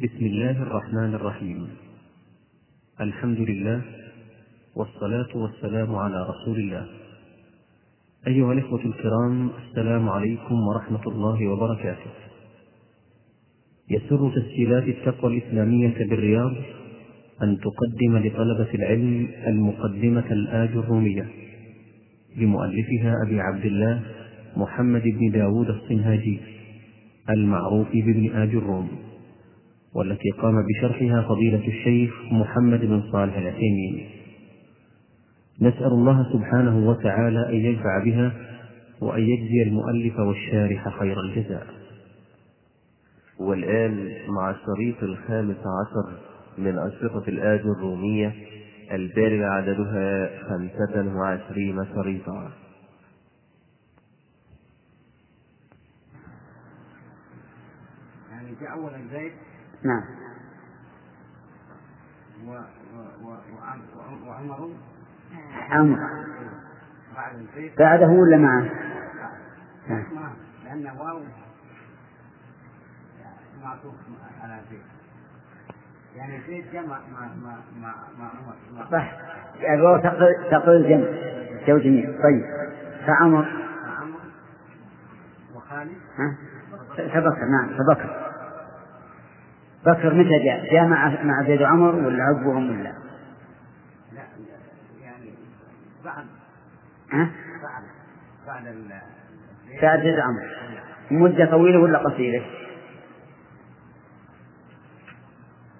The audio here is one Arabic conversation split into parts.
بسم الله الرحمن الرحيم. الحمد لله والصلاة والسلام على رسول الله. أيها الإخوة الكرام السلام عليكم ورحمة الله وبركاته. يسر تسجيلات التقوى الإسلامية بالرياض أن تقدم لطلبة العلم المقدمة الآج الرومية لمؤلفها أبي عبد الله محمد بن داود الصنهاجي المعروف بابن آج الروم. والتي قام بشرحها فضيلة الشيخ محمد بن صالح العثيمين. نسأل الله سبحانه وتعالى أن ينفع بها وأن يجزي المؤلف والشارح خير الجزاء. والآن مع الشريط الخامس عشر من أشرطة الآج الرومية البالغ عددها خمسة وعشرين شريطا. يعني في أول البيت نعم. وعمر البيت بعده ولا معه؟ نعم. ما لأن واو معطوف على البيت يعني البيت جمع مع مع مع مع عمر. صح. الواو تقل تقل الجمع. جو جميع. طيب. فعمر؟ مع عمر وخالد؟ ها؟ فبكر نعم فبكر بكر متى جاء؟ جاء مع مع زيد وعمر ولا عقبهم ولا؟ لا يعني بعد ها؟ بعد بعد. بعد زيد وعمر مدة طويلة ولا قصيرة؟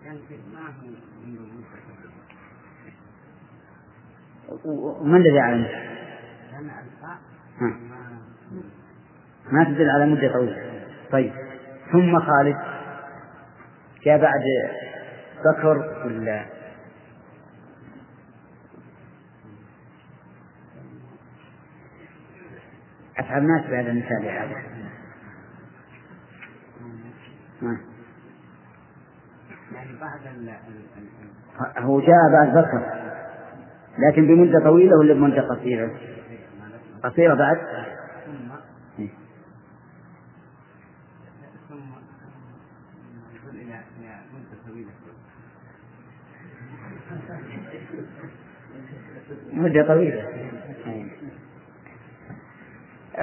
يعني في- ما هو منذ مدة و- وما الذي. ما ما تدل على مدة طويلة طيب ثم خالد جاء بعد بكر ولا؟ أتعب الناس بهذا المثال يا هذا يعني هو جاء بعد بكر. لكن بمدة طويلة ولا بمدة قصيرة؟ قصيرة بعد ثم إيه. ثم نقول إلى إلى مدة طويلة مدة طويلة.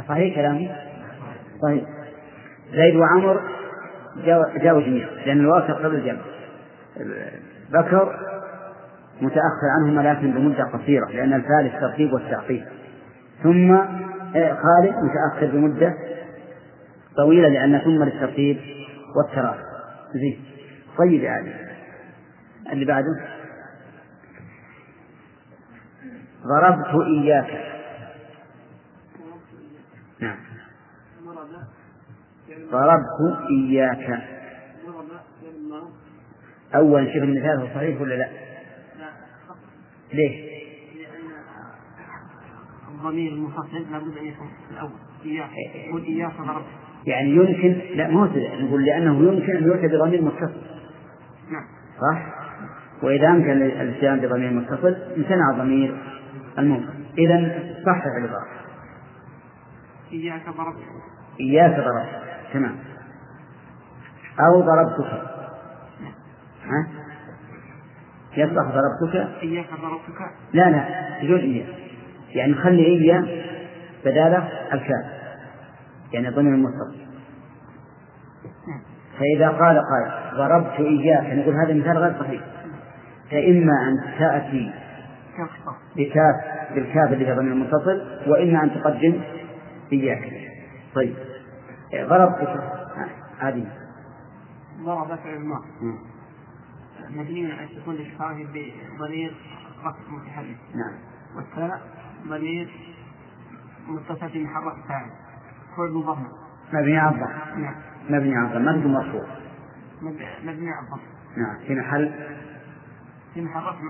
صحيح كلامي؟ صحيح زيد وعمر جاءوا جميعا لأن الواو تقتضي الجمع. بكر متأخر عنهما لكن بمدة قصيرة لأن الفاء للترتيب والتعقيب. ثم آه، خالد متأخر بمدة طويلة لأن ثم للترتيب والتراخي. زين. طيب يا علي. اللي بعده؟ ضربت إياك. نعم. ضربت إياك. أول شوف المثال هو صحيح ولا لا؟ ليه؟ الضمير المفصل لابد أن يكون في الأول. إياك. قل إياك ضربت يعني يمكن لا مو نقول لأنه يمكن أن يؤتى بضمير متصل. نعم. صح؟ وإذا أمكن الإتيان بضمير متصل امتنع ضمير. المنفصل إذا صحح العبارة إياك ضربت. إياك ضربت. تمام. أو ضربتك. ها؟ يصلح ضربتك؟ إياك ضربتك. لا لا تقول إياه يعني خلي إياه بدالة الكاف. يعني ضمن المتصل. فإذا قال قائل ضربت إياك نقول هذا مثال غير صحيح. فإما أن تأتي بكاف بالكاف اللي هي ضمن المتصل وإما أن تقدم إياك. طيب. ضربتك ها، هذه. ضرب فعل مم. مبني على السكون لإشباهه بضمير رفع متحرك. نعم. والثاء ضمير متصل في محل رفع فاعل. فعل مضمر. مبني على الضم. نعم. مبني على الضم. ما تقول مرفوع مبني مبني على الضم. نعم. في محل؟ في محل رفع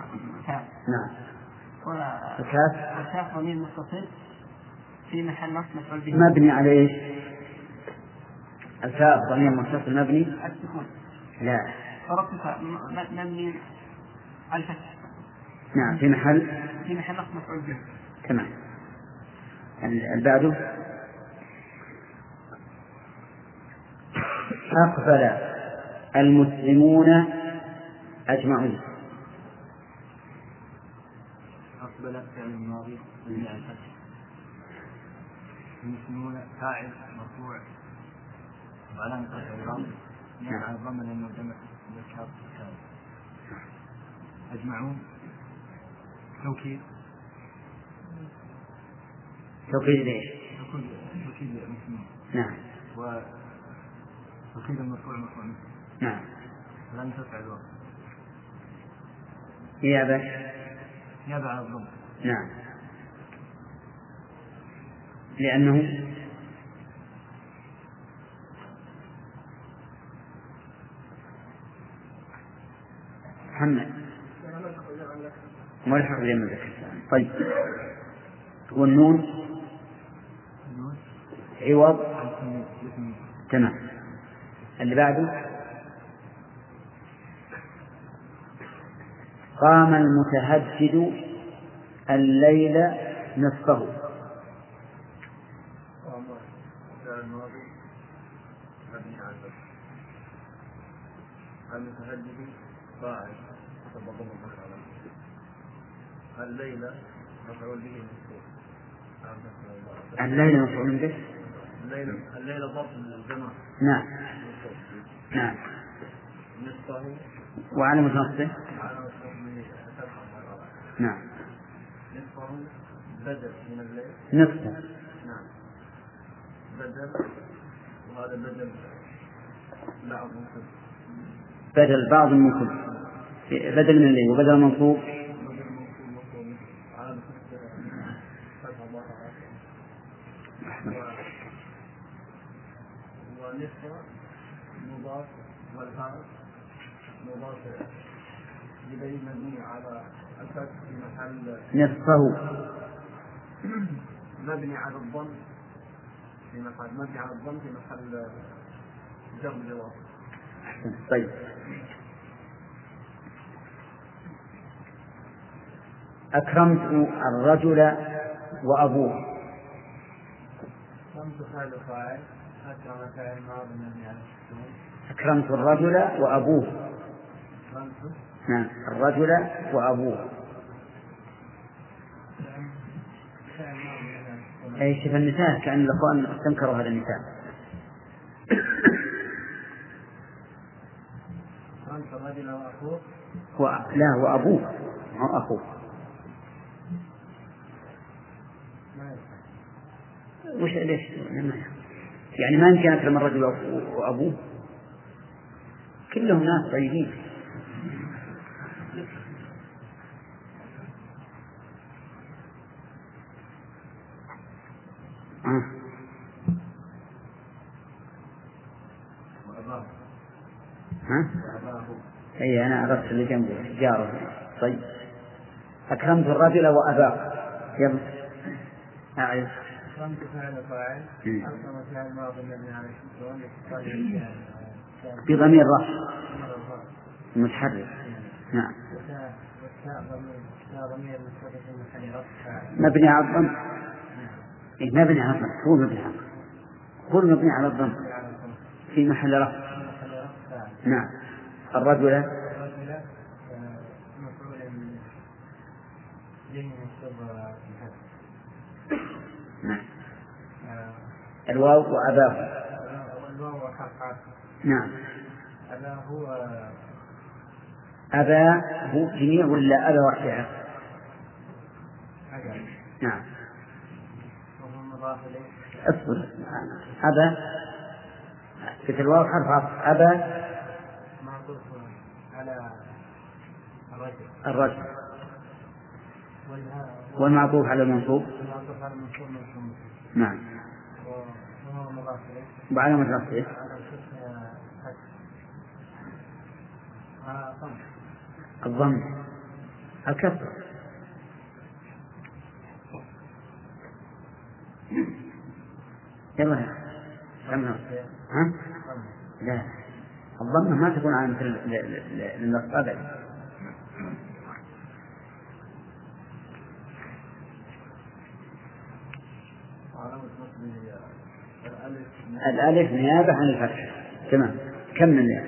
فاعل. نعم. الكاف؟ والكاف ضمير متصل في محل نصب مفعول به. مبني على إيش؟ الكاف ضمير متصل مبني؟ السكون. لا. م- مبني على الفتح. نعم في محل؟ في محل نصب مفعول به. تمام. بعده؟ أقبل المسلمون أجمعون أقبل فعل الماضي من الفتح. المسلمون فاعل مرفوع. وعلامة الإعراب مع الضمن لأنه جمع ذكر سالم أجمعون؟ توكيد؟ توكيد ليش؟ توكيد المسلمين نعم. وتوكيد المرفوع مرفوع نعم. ولم تفعل الوقت. نيابة نيابة عن الضم نعم. لأنه محمد. ملحق بجمع الذكر طيب. والنون النون عوض. تمام. اللي بعده. قام المتهجد الليل نصفه. المتهجد فاعل حسب الليلة مفعول به منصوب الليل مفعول به الليلة الليلة من الجمع نعم. نعم. نصفه. وعلامة نصبه على وجه فتحة مرة نعم. نصفه بدل من الليل؟ نصفه نعم. بدل وهذا بدل بعض منصوب بدل بعض من كل بدل من الليل وبدل منصوب. منصوب ونصف مضاف والهاء مضاف مبني على الفتح في محل نصفه. مبني على الضم في محل مبني على الضم في محل جر جواب. طيب. أكرمت الرجل وأبوه. خمس فعل فاعل أكرم فاعل ماضي مبني على السكون أكرمت الرجل وأبوه. خمس نعم. الرجل وأبوه فعل ماضي مبني على السكون أي شوف النساء كأن الأخوان استنكروا هذا النساء. هو لا هو أبوه ما هو أخوه. وش ليش؟ يعني ما يمكن أكرم الرجل وأبوه. كلهم ناس طيبين آه. وأباه ها؟ وأباه أي أنا عرفت اللي جنبه جاره طيب. أكرمت الرجل وأباه. يلا اعرف خمس فعل فاعل. مم. أكرم فعل ماضي مبني على السكون بضمير رفع. متحرك. نعم. مبني على الضم. إيه مبني على الضم. هو مبني على الضم. هو مبني على الضم. في محل رفع. نعم. الرجل نعم. الواو حرف عطف. نعم. ألا هو أبا هو جميع ولا أبا وحدها؟ نعم. أصبر. أبا. في الواو حرف أبا معطوف على والها والمعطوف على المنصوب؟ نعم. وعلامة رفعه الضم. الكسر. يلا كم ها؟ لا. الضمة ما تكون علامة للنصب أبدا. الألف نيابة عن الفتح. تمام. كمل يا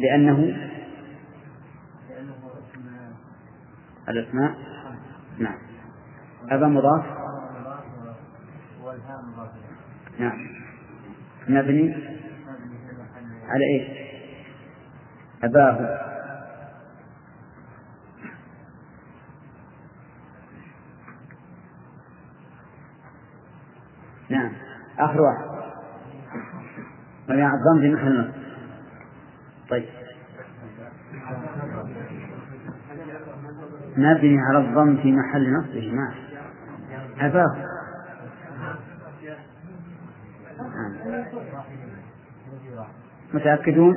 لأنه لأنه؟ الأسماء؟ نعم. أبا مضاف؟ نعم. مبني؟ على إيش؟ أباه. نعم. آخر واحد. ومع الضم في محل نصب طيب. مبني على الضم في محل نصب يا جماعة. متأكدون؟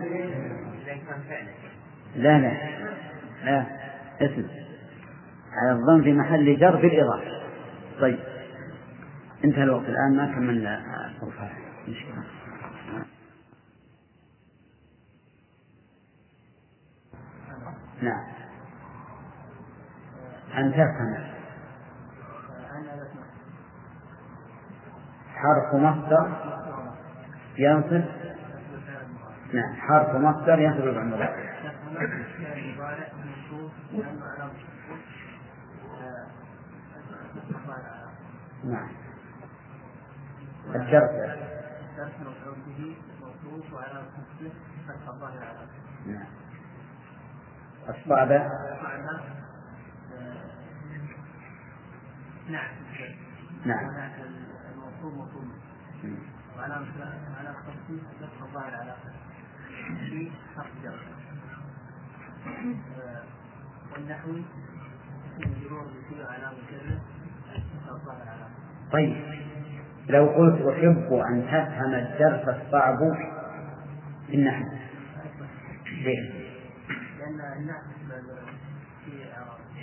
لا لا. لا. اسم. على الضم في محل جر بالإضافة. طيب. انتهى الوقت الآن ما كملنا هذه مشكلة نعم. أن تفهم حرف مصدر ينصب. نعم حرف مصدر ينصب بالمضارع نعم. الدرس نعم الصعب. نعم. نعم الموصول موصول. وعلامة علامة التخصيص فتح الظاهر على في حرف جر والنحوي بكل علامة كذا فتح الظاهر على طيب. لو قلت أحب أن تفهم الدرس الصعب في النحو ليه؟ لأن الناس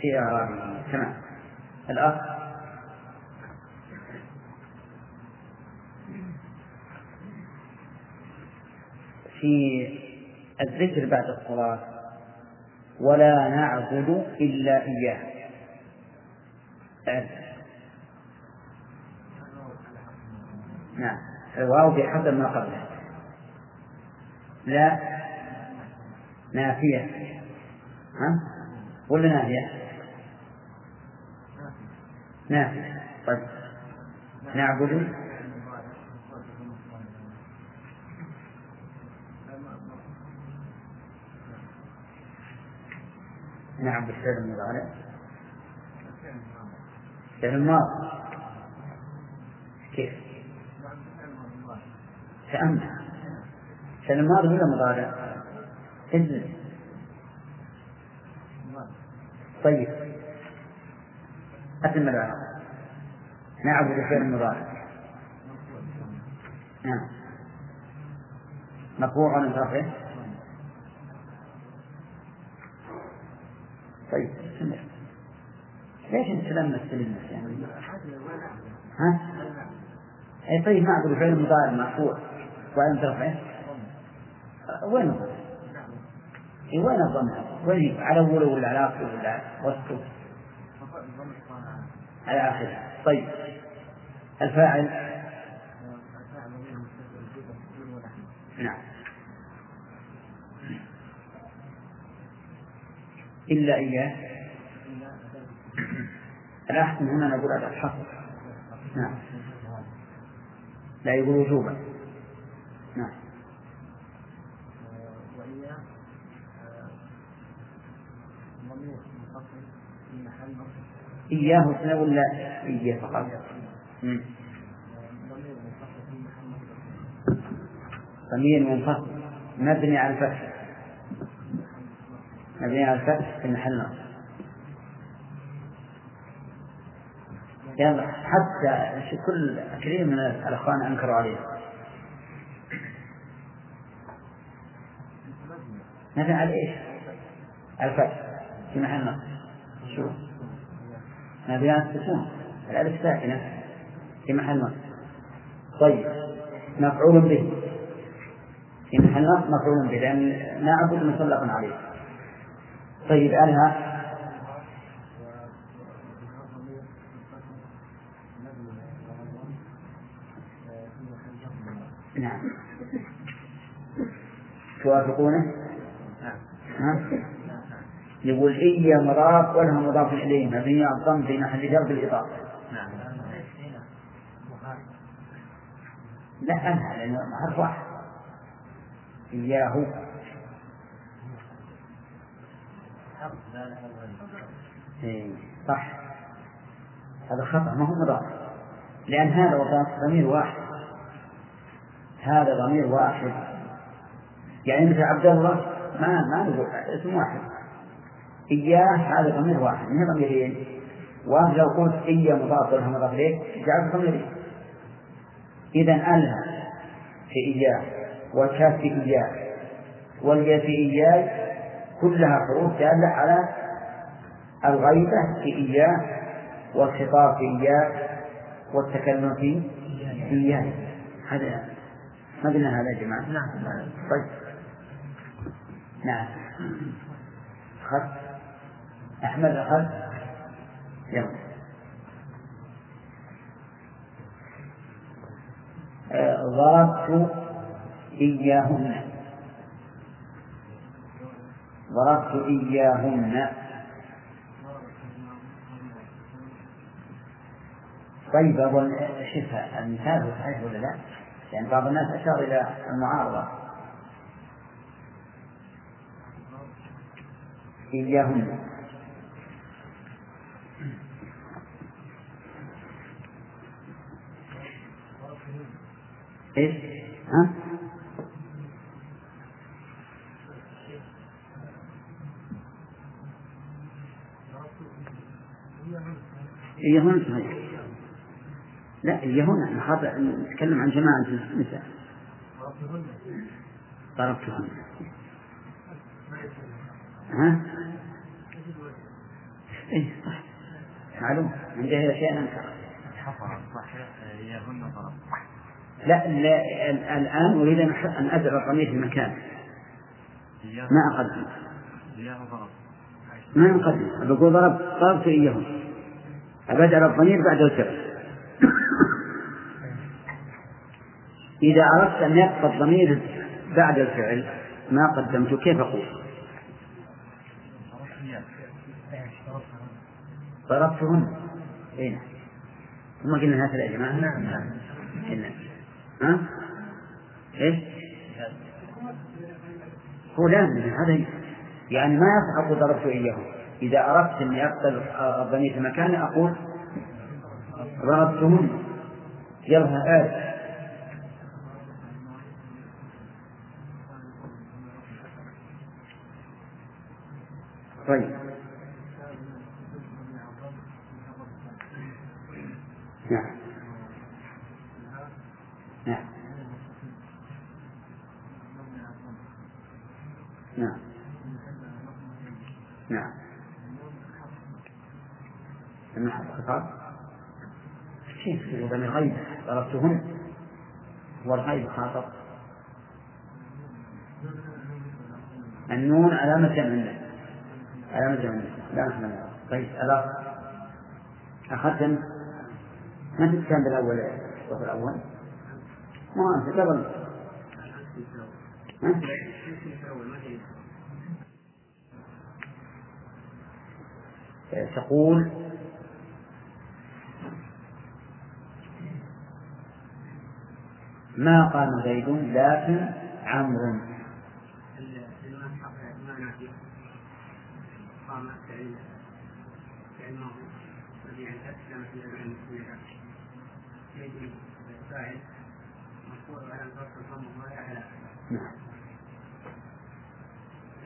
في إعرابه تمام. الأخ. في الذكر بعد الصلاة ولا نعبد إلا إياه. نعم. الواو بحسب ما قبله. لا. نافية. ها؟ ولا نافية. نافية طيب. نعبد نعبد فعل المضارع فعل الماضي كيف؟ تأمل فعل الماضي ولا مضارع؟ إذن. طيب. أتم العراق نعبد فعل المضارع نعم. مرفوع عن رفعه طيب. استمر ليش أنت لما تسلمنا يعني ها؟ اي طيب نعبد فعل مضارع مرفوع وعن رفعه وين؟ الضمير؟ اي وين الضمير؟ وين؟ هي؟ على أوله ولا على آخره ولا وسطه؟ على آخره. طيب. الفاعل؟ نعم. إلا إياه. الأحسن هنا نقول على الحصر نعم. لا يقول وجوبا نعم وإياه ضمير منفصل في محل نصب إياه اثنين ولا إياه فقط. ضمير منفصل. مبني على الفتح. مبني على الفتح في محل نصب يلا حتى كل كثير من الأخوان أنكروا عليه. مبني على إيش؟ الفتح في محل شو؟ مبني على السكون الألف ساكنة في محل نصب طيب مفعول به. في محل نصب مفعول به لأن نعبد مطلق عليه. طيب أنها نعم. توافقونه؟ يقول إيا مضاف ولها مضاف إليه؟ مبني على الضم في محل جر بالإضافة نعم. لا أنهى لأنه حرف واحد. إياه. إيه، صح. هذا خطأ ما هو مضاف. لأن هذا مضاف ضمير واحد. هذا ضمير واحد. يعني مثل عبد الله ما ما نقول اسم واحد. إياه هذا ضمير واحد. من ضميرين؟ وأنت لو قلت إياه مضاف ولها مضاف إليه جعلت ضميرين إذا ألها في إياه والكاف في إياه والياء في إياه كلها حروف دالة على الغيبة في إياه والخطاب في إياه والتكلم في إياه. هذا ما قلنا هذا يا جماعة؟ نعم. طيب. نعم. أخذ أحمد أخذ آه، ضربت إياهن. ضربت إياهن. طيب أظن شفها المثال صحيح ولا لا؟ يعني بعض الناس أشار إلى المعارضة. إياهن. إيش؟ ها؟ صحيح لا إياهن إحنا خاطئ نتكلم عن جماعة النساء. ضربتهن ها؟ إيه صح. معلوم. جهل شيئا أنكر. حفر صحيح إياهن ضرب لا, لا ال- الآن أريد أن أدعو الضمير في مكان. ما أقدم ما أقدم بقول ضرب ضربت إياهم أبدأ الضمير بعد الفعل إذا أردت أن يبقى الضمير بعد الفعل ما قدمت كيف أقول؟ ضربتهن أي نعم ثم قلنا هكذا يا جماعة نعم. نعم ها؟ إيش؟ هو لازم هذا يعني ما يصح أقول ضربت إياهم إذا أردت أني أقبل الضمير في مكانه أقول ضربتهن يلا آل. طيب. نعم. نعم. نعم. نعم. أما الخطاب شيء في ضمير غيب ضربتهن. والغيب خاطب النون علامة جمع علامة جمع لا نحن طيب ألا؟ أخذت أنت؟ ما كان بالأول؟ الصف الأول؟ ما أنت قبل؟ تقول ما قام زيد لكن عمرو نعم.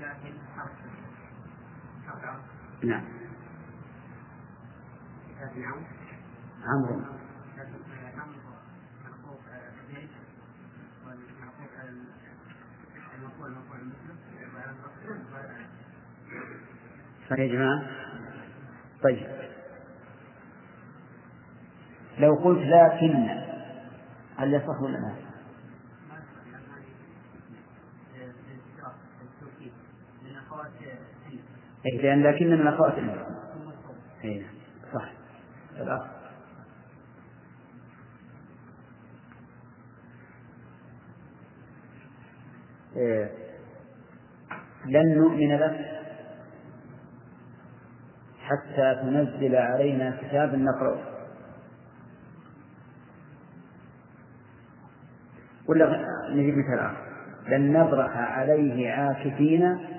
لكن نعم عمرو صحيح يا جماعة؟ طيب. لو قلت لكن هل يصح ولا لا؟ إيه، لأن لكن من أخوات إيه صح. الأخ. إيه، لن نؤمن لك حتى تنزل علينا كتابا نقرأه. ولا نجيب مثال آخر. لن نبرح عليه عاكفين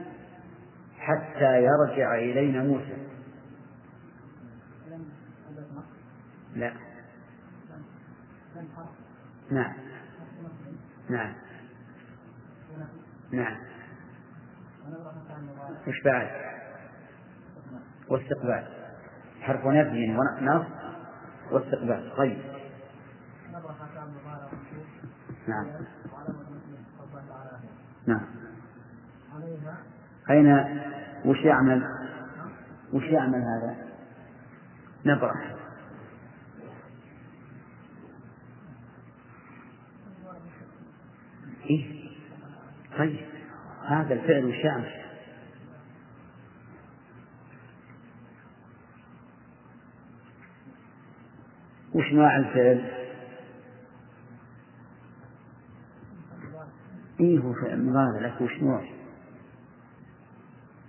حتى يرجع إلينا موسى. لا. نعم. نعم. نعم. وش بعد؟ واستقبال. حرف نفي ونص واستقبال. طيب. نعم. نعم. أين وش يعمل؟ وش يعمل هذا؟ نبرح إيه. طيب. هذا الفعل وش يعمل؟ وش نوع الفعل؟ إيه هو فعل مضارع لك وش نوع؟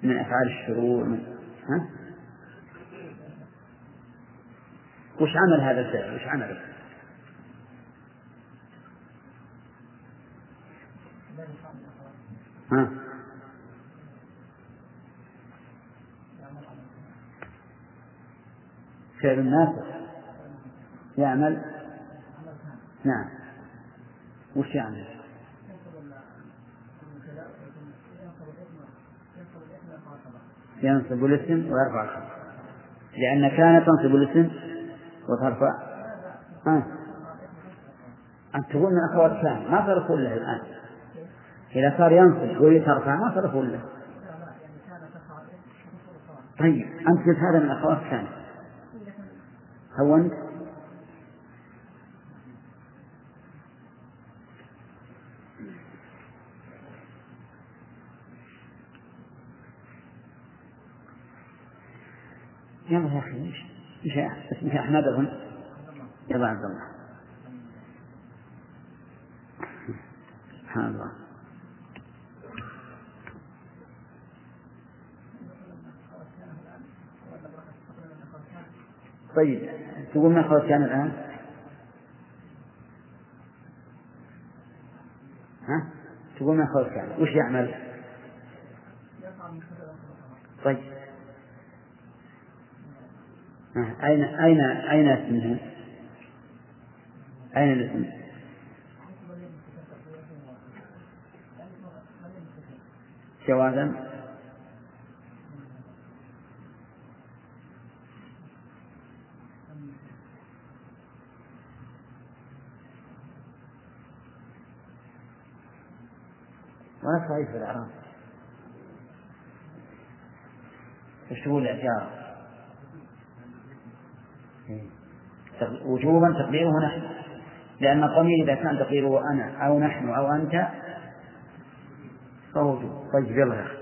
من أفعال الشرور من ها؟ وش عمل هذا الفعل؟ وش عمله؟ ها؟ فعل الناس يعمل نعم وش يعمل؟ ينصب الاسم ويرفع الخبر لأن كان تنصب الاسم وترفع. أنت تقول من أخوات كان. ما صار كله الآن. إذا صار ينصب ويترفع ما صار كله طيب أنت هذا من أخوات كان. هونت يلا يا أخي؟ إيش؟ اسمك أحمد؟ أظن يلا عبد الله. سبحان الله طيب تقول ما خرج كان الآن؟ ها؟ تقول ما خرج كان. وش يعمل؟ طيب. أين أين أين اسمها؟ أين الاسم؟ جوازا ولا صحيح في الإعراب وش تقول الإعجاب؟ وجوبا تقديره نحن. لأن الضمير إذا كان تقديره أنا أو نحن أو أنت فهو وجوب طيب يلا يا أخي.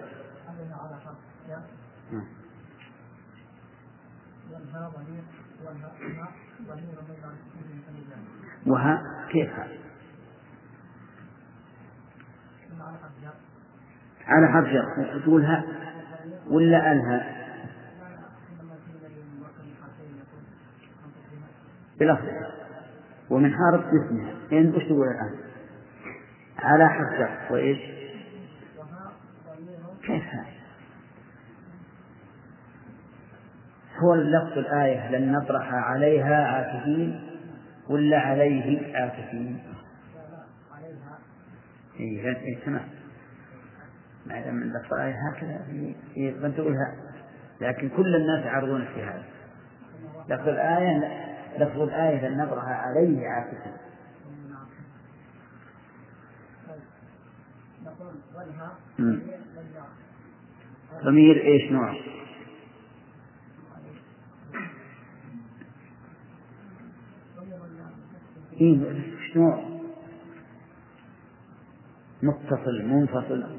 وها كيف؟ على حرف جر. تقول ها ولا ألها؟ بلفظها ومن حرف باسمها إن وش تقول الآن؟ على جر وإيش؟ كيف هذا؟ هو لفظ الآية. لن نطرح عليها عاكفين. ولا عليه عاكفين؟ إيه إيه تمام. ما دام لفظ الآية هكذا. يبقى تقولها. لكن كل الناس يعرضون في هذا. لفظ الآية لفظ الآية لن نبرح عليه عاكفين ضمير إيش نوع؟ إيه إيش نوع؟ متصل منفصل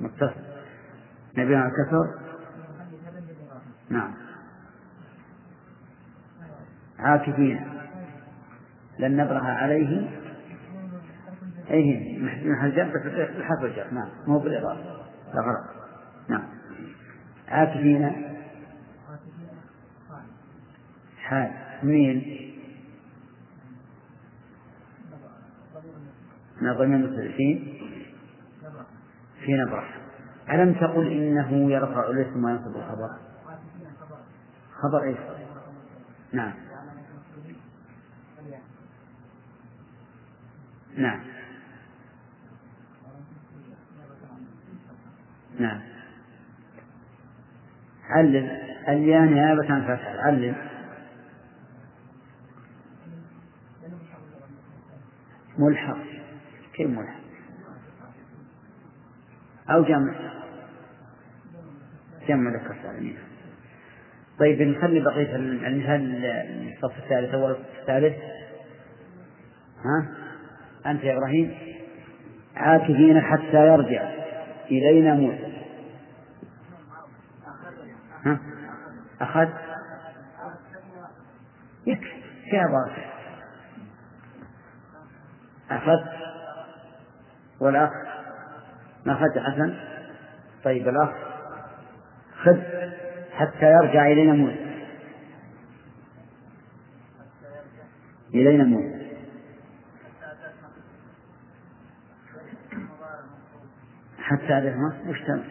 متصل. نبي على الكسر نعم. عاكفين. لن نبرح عليه. أي محل جر بس الحرف الجر. نعم. مو بالإضافة. لا غلط. نعم. عاكفين. حال. مين؟ من الضمير المستدرسين في نبرة. ألم تقل إنه يرفع الاسم وينصب الخبر؟ خبر إيش؟ نعم. نعم. نعم. علل الياء نيابة عن فتح علل ملحق. كيف ملحق؟ أو جمع. جمع ذكر سالمين طيب نخلي بقية المثال الصف الثالث أول الصف الثالث. ها؟ أنت يا إبراهيم؟ عاكفين حتى يرجع. إلينا موسى ها؟ أخذ؟ يكفي. فيها ضابط أخذ؟ والأخ؟ ما أخذ حسن؟ طيب الأخ؟ خذ. حتى يرجع إلينا موسى إلينا موسى حتى وش تم؟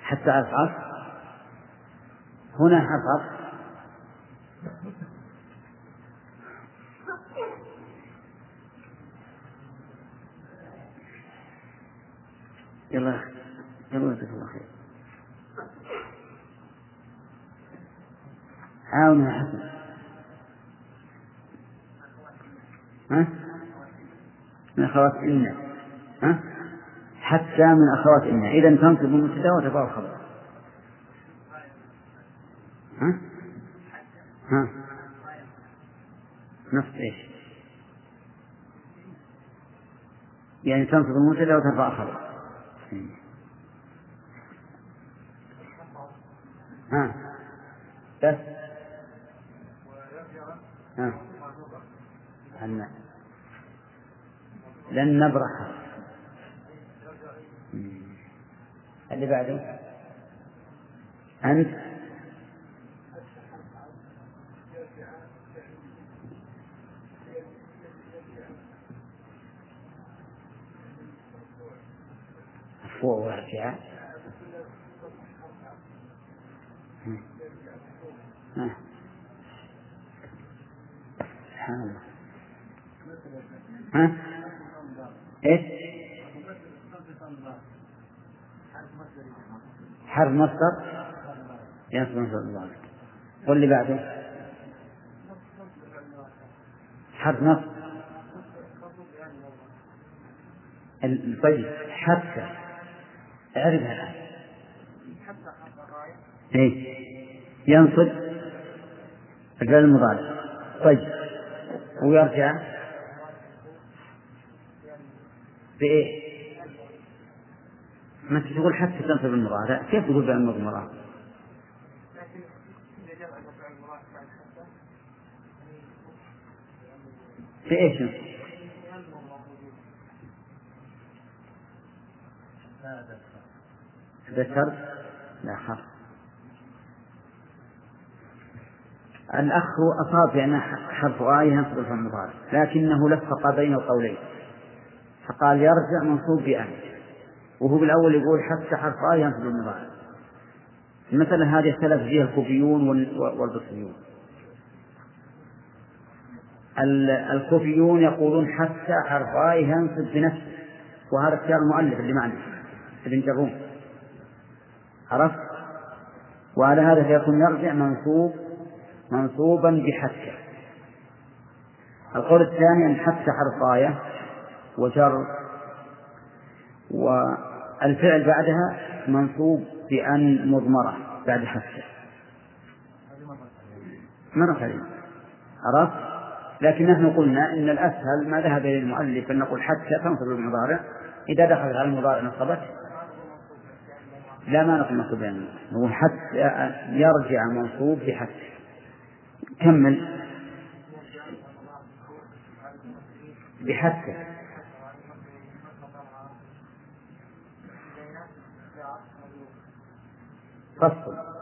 حتى أفعل هنا أفعل يلا يلا جزاك الله خير. عاون يا حسن ها من أخوات إنا. حتى من أخوات إنا. إذا تنصب المبتدأ وتبع الخبر. ها؟ ها؟ نصب إيش؟ يعني تنصب المبتدأ وترفع الخبر ها بس ها عنا لن نبرح اللي بعده أنت مرفوع وارجع سبحان الله ها؟ إيش؟ حرف مصدر ينصب مصدر الله واللي بعده. حرف نصب طيب حتى اعرفها الآن. إيه. ينصب. الفعل المضارع. طيب. ويرجع. بإيه؟ ما تقول حتى تنصب المضارع. كيف تقول فعل المضمرة؟ في إيش؟ ذكر؟ لا حرف. الأخ أصاب بأن حرف آية ينصب الفعل المضارع لكنه لفق بين القولين. فقال يرجع منصوب بأن وهو بالأول يقول حتى حرف آية ينصب المضارع. المسألة هذه اختلف فيها الكوفيون والبصريون. الكوفيون يقولون حتى حرف آية ينصب بنفسه وهذا اختيار المؤلف اللي معنا ابن جروم عرفت؟ وعلى هذا فيكون يرجع منصوب منصوبا بحتى. القول الثاني أن حتى حرف آية وجر والفعل بعدها منصوب بأن مضمرة بعد حتى. مرة ثانية. عرفت؟ لكن نحن قلنا إن الأسهل ما ذهب إليه المؤلف أن نقول حتى تنصب المضارع إذا دخلت على المضارع نصبت. لا ما نقول يعني نقول حتى يرجع منصوب بحتى. كمل. بحتى. فصل.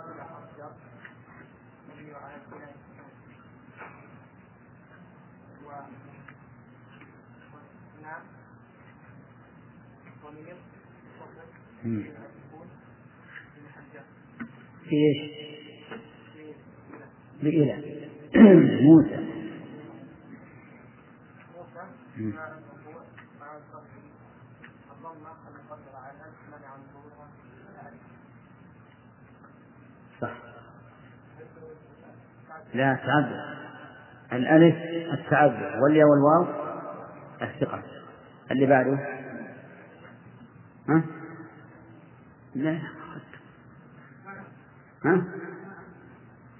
في إيش؟ بإله موسى. صح. لا تعذر. الألف التعذر. والياء والواو الثقة. اللي بعده؟ ها؟ لا ها؟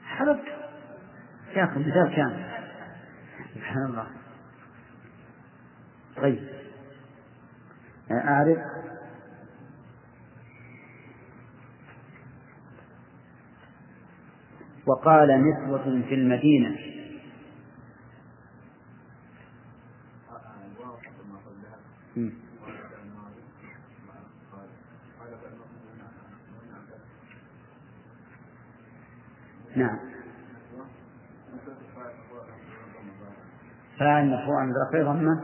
حربت يا أخي مثال كامل. سبحان الله. طيب. أعرف. وقال نسوة في المدينة. مم. نعم. فاعل مرفوع بأخير ضمة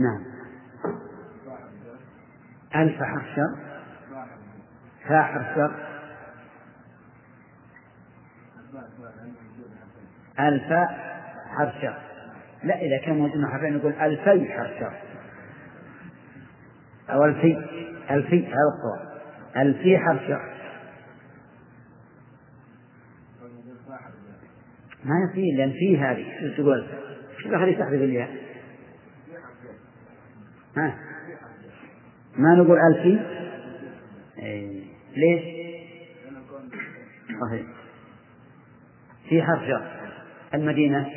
نعم. ألف حرف شر. فاء حرف شر. ألف حرف شر. لا إذا كان موجود حرفين نقول ألفي حرف شر. أو ألفي ألفي هذا الصواب. ألفي حرف شر. ما يصير لأن فيه هذه تقول شو خليك تحذف الياء ها؟ ما نقول ألفي إيه. ليش؟ صحيح. في حرف جر. المدينة؟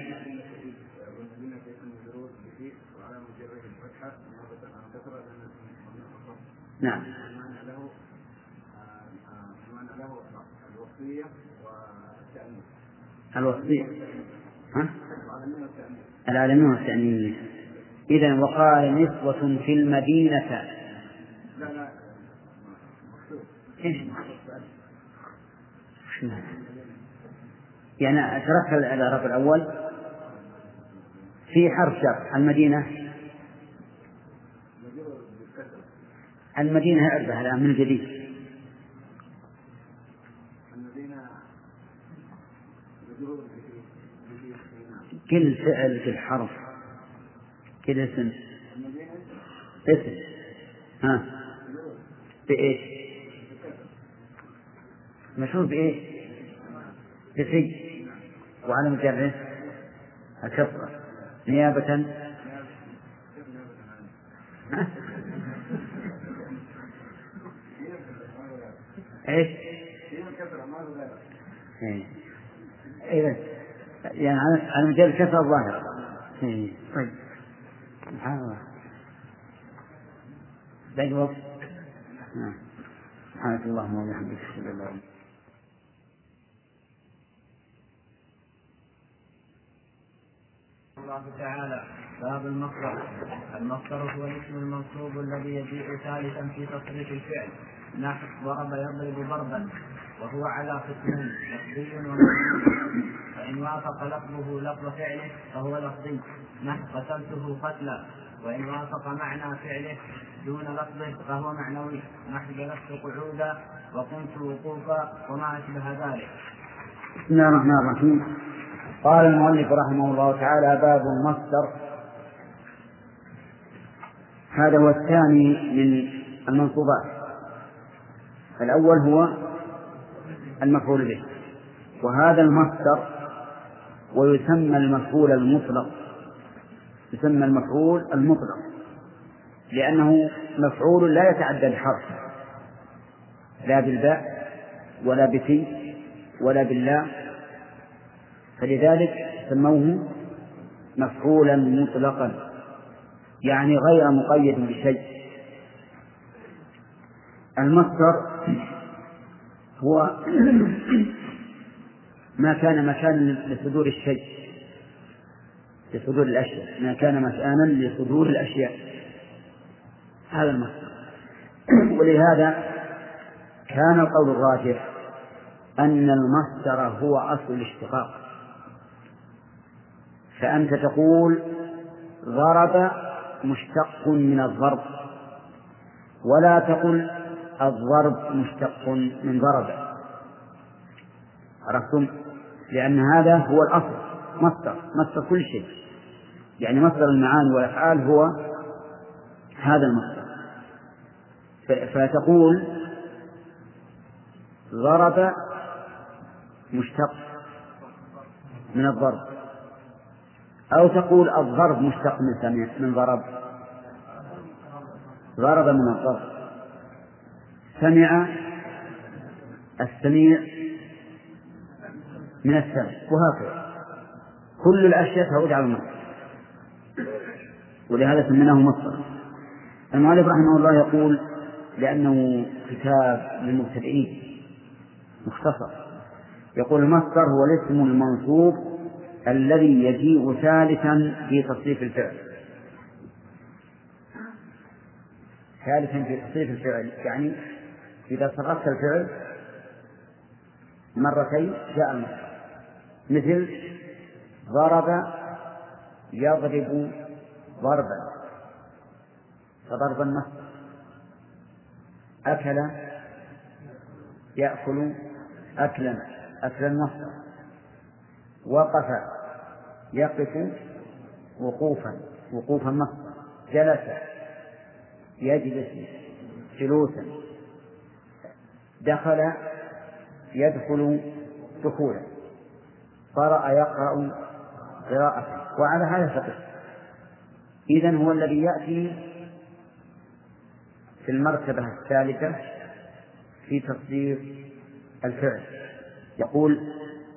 نعم. الوصية. ها؟ العالمين والتأنيث إذا وقال نسوة في المدينة. إيش؟ يعني تركت الإعراب الأول في حرف شر المدينة المدينة اعرفها الآن من جديد. كل فعل في الحرف كل اسم اسم ها بإيش؟ مشهور بإيش؟ بفي وعلى مجره الكسرة نيابة؟ إيش؟ إيه. يعني على مجال الكسرة الظاهرة إيه. طيب. سبحان الله. باقي وقت. نعم. سبحانك اللهم وبحمدك. أشهد أن لا الله تعالى. باب المصدر. المصدر هو الاسم المنصوب الذي يجيء ثالثا في تصريف الفعل. نحو ضرب يضرب ضربا وهو على قسمين لفظي ومعنوي فإن وافق لفظه لفظ فعله فهو لفظي. نحو قتلته قتلا. وإن وافق معنى فعله دون لفظه فهو معنوي. نحو جلست قعودا وقمت وقوفا وما أشبه ذلك. بسم الله الرحمن الرحيم. قال المؤلف رحمه الله تعالى باب المصدر. هذا هو الثاني من المنصوبات. الأول هو المفعول به. وهذا المصدر ويسمى المفعول المطلق. يسمى المفعول المطلق. لأنه مفعول لا يتعدى بحرف. لا بالباء ولا بفي ولا بالله فلذلك سموه مفعولا مطلقا. يعني غير مقيد بشيء. المصدر هو ما كان مكانا لصدور الشيء لصدور الأشياء. ما كان مكانا لصدور الأشياء. هذا المصدر. ولهذا كان القول الراجح أن المصدر هو أصل الاشتقاق. فأنت تقول ضرب مشتق من الضرب ولا تقل الضرب مشتق من ضرب. عرفتم؟ لأن هذا هو الأصل مصدر مصدر كل شيء. يعني مصدر المعاني والأفعال هو هذا المصدر. فتقول ضرب مشتق من الضرب. أو تقول الضرب مشتق من من ضرب. ضرب من الضرب. سمع السميع من السمع وهكذا. كل الأشياء تعود على المصدر ولهذا سميناه مصدر المؤلف رحمه الله يقول لأنه كتاب للمبتدئين. مختصر. يقول المصدر هو الاسم المنصوب الذي يجيء ثالثا في تصريف الفعل. ثالثا في تصريف الفعل. يعني إذا صرفت الفعل مرتين جاء المصدر. مثل ضرب يضرب ضربا. فضربا مصدر أكل يأكل أكلا. أكلا مصدر وقف يقف وقوفا. وقوفا مصدر جلس يجلس جلوسا. دخل يدخل دخولا. قرأ يقرأ قراءة. وعلى هذا فقط. إذا هو الذي يأتي في المرتبة الثالثة في تصدير الفعل. يقول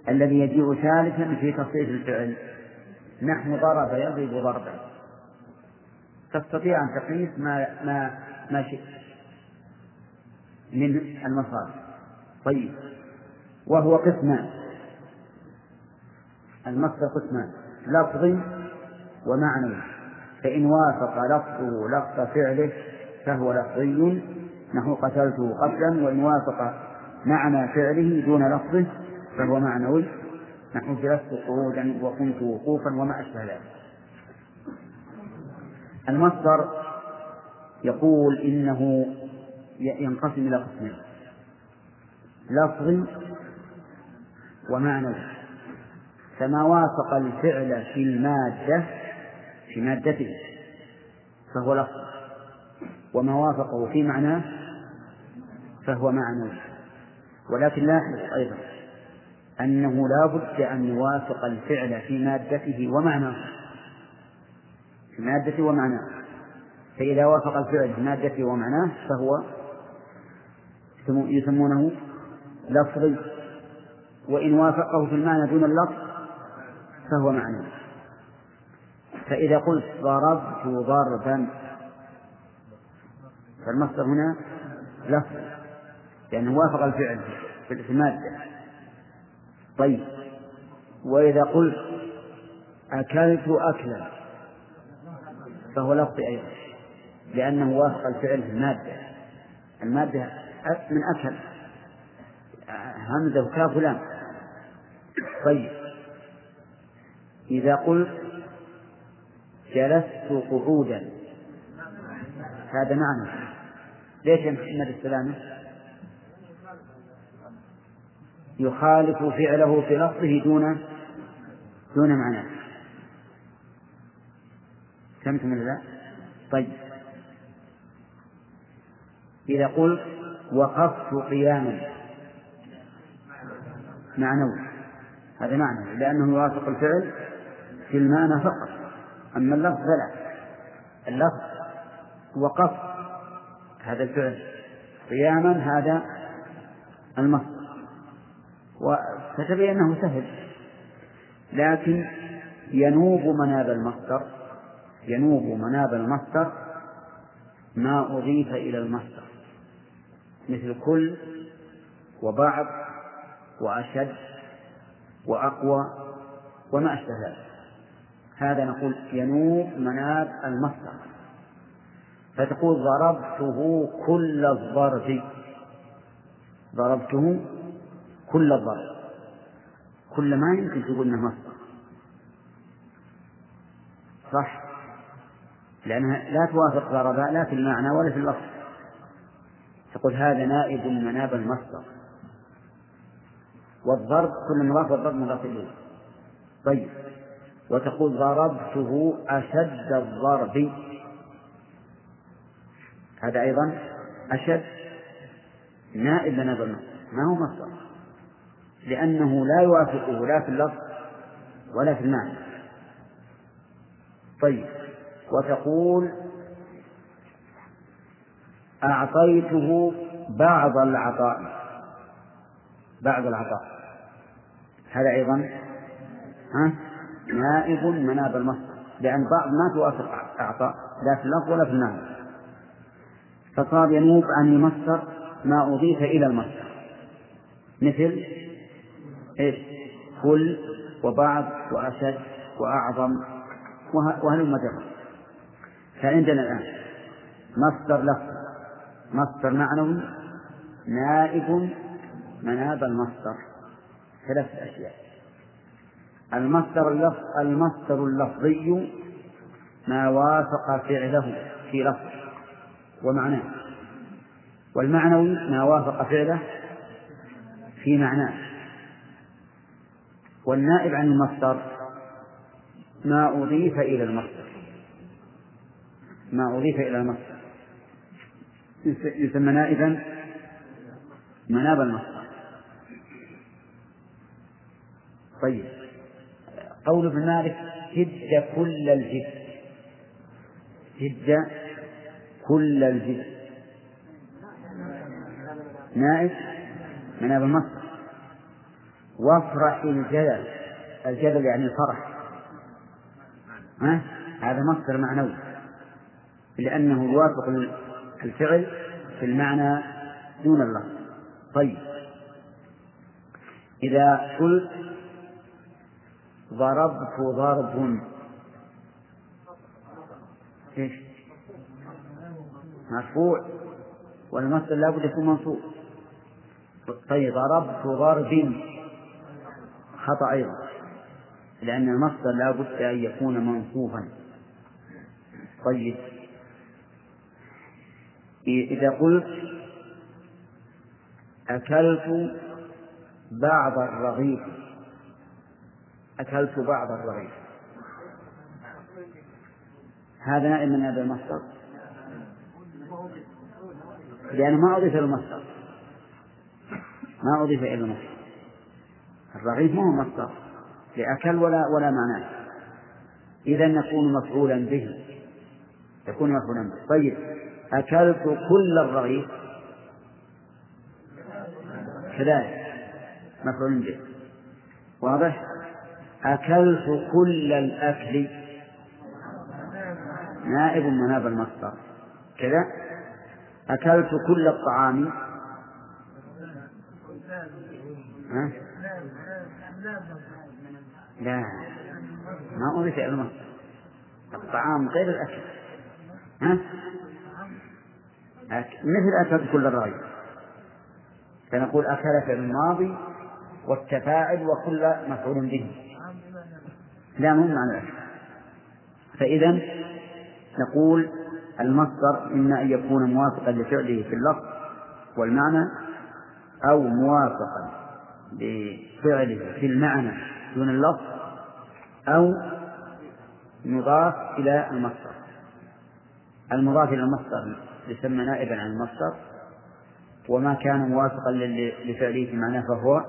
الذي يجيء ثالثا في تصدير الفعل. نحن ضرب يضرب ضربا تستطيع أن تقيس ما ما ما شئت من المصادر. طيب. وهو قسمان. المصدر قسمان لفظي ومعنوي فإن وافق لفظه لفظ فعله فهو لفظي نحو قتلته قتلا وإن وافق معنى فعله دون لفظه فهو معنوي. نحو جلست قعودا وكنت وقوفا وما أشبه ذلك. المصدر يقول إنه ينقسم إلى قسمين لفظي ومعنوي. فما وافق الفعل في المادة في مادته فهو لفظ. وما وافقه في معناه فهو معنوي ولكن لاحظ أيضا أنه لا بد أن يوافق الفعل في مادته ومعناه. في مادته ومعناه. فإذا وافق الفعل في مادته ومعناه فهو يسمونه لفظي. وإن وافقه في المعنى دون اللفظ فهو معنى. فإذا قلت ضربت ضربا فالمصدر هنا لفظ لأنه وافق الفعل في المادة. طيب. وإذا قلت أكلت أكلا فهو لفظ أيضا لأنه وافق الفعل في المادة. المادة من أكل. همزة وكاف لام. طيب. إذا قلت جلست قعودا هذا معنى. ليش يا محمد السلامة يخالف فعله في لفظه دون دون معناه ولا لا؟ طيب. إذا قلت وقفت قياما معنوي. هذا معنى لأنه يوافق الفعل في المعنى فقط أما اللفظ فلا. اللفظ وقفت هذا الفعل. قياما هذا المصدر. فتبين أنه سهل. لكن ينوب مناب المصدر ينوب مناب المصدر ما أضيف إلى المصدر. مثل كل وبعض وأشد وأقوى وما أشبه ذلك. هذا نقول ينوب مناب المصدر. فتقول ضربته كل الضرب. ضربته كل الضرب. كل ما يمكن تقول إنه مصدر. صح؟ لأنها لا توافق ضرب لا في المعنى ولا في اللفظ. تقول هذا نائب مناب المصدر. والضرب كل مضاف والضرب مضاف إليه. طيب. وتقول ضربته أشد الضرب. هذا أيضا أشد. نائب المصدر ما هو مصدر؟ لأنه لا يوافقه لا في اللفظ ولا في المعنى. طيب. وتقول أعطيته بعض العطاء. بعض العطاء. هذا أيضا ها؟ نائب مناب المصدر لأن بعض ما توافق أعطاء لا في اللفظ ولا في المعنى فصار ينوب عن المصدر ما أضيف إلى المصدر. مثل إيش؟ كل وبعض وأشد وأعظم وهلم جرا فعندنا الآن مصدر لفظ مصدر معنوي نائب مناب المصدر. ثلاث أشياء. المصدر اللفظ المصدر اللفظي ما وافق فعله في لفظ ومعناه. والمعنوي ما وافق فعله في معناه. والنائب عن المصدر ما أضيف إلى المصدر. ما أضيف إلى المصدر. يسمى نائبا مناب المصدر. طيب. قول ابن مالك جد كل الجد. جد كل الجد. نائب مناب المصدر وافرح الجدل. الجدل يعني الفرح. ها؟ هذا مصدر معنوي. لأنه يوافق الفعل في المعنى دون اللفظ. طيب. إذا قلت ضربت ضرب. إيش؟ مرفوع والمصدر لابد يكون منصوب. طيب ضربت ضرب. خطأ أيضا. لأن المصدر لا بد أن يكون منصوبا. طيب. إذا قلت أكلت بعض الرغيف. أكلت بعض الرغيف. هذا نائم من هذا المصدر. لأنه ما أضيف إلى المصدر. ما أضيف إلى المصدر. الرغيف ما هو مصدر لأكل ولا ولا معناه إذا نكون مفعولا به. يكون مفعولا به. طيب. أكلت كل الرغيف. كذلك. مفعول به. واضح؟ أكلت كل الأكل. نائب مناب المصدر. كذا. أكلت كل الطعام. ها؟ لا. ما أضيف إلى المصدر. الطعام غير الأكل. ها؟ مثل أكلت كل الرغيف. فنقول أكل في الماضي والتفاعل وكل مفعول به. لا مو معنى الأكل فإذا نقول المصدر إما أن يكون موافقا لفعله في اللفظ والمعنى أو موافقا لفعله في المعنى دون اللفظ أو مضاف إلى المصدر. المضاف إلى المصدر يسمى نائبا عن المصدر وما كان موافقا لفعله في معناه فهو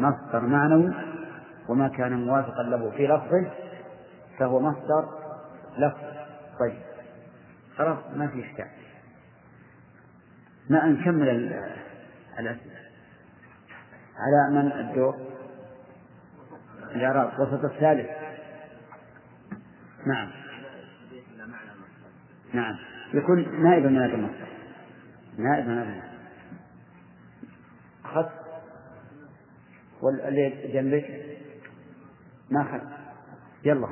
مصدر معنوي وما كان موافقا له في لفظه فهو مصدر لفظ. طيب. خلاص ما في إشكال. ما نكمل الأسئلة. على من الدور؟ الإعراب وسط الثالث. نعم. نعم. يكون نائبا من هذا المصدر نائبا من هذا المصدر أخذت واللي جنبك؟ ما أخذت يلا.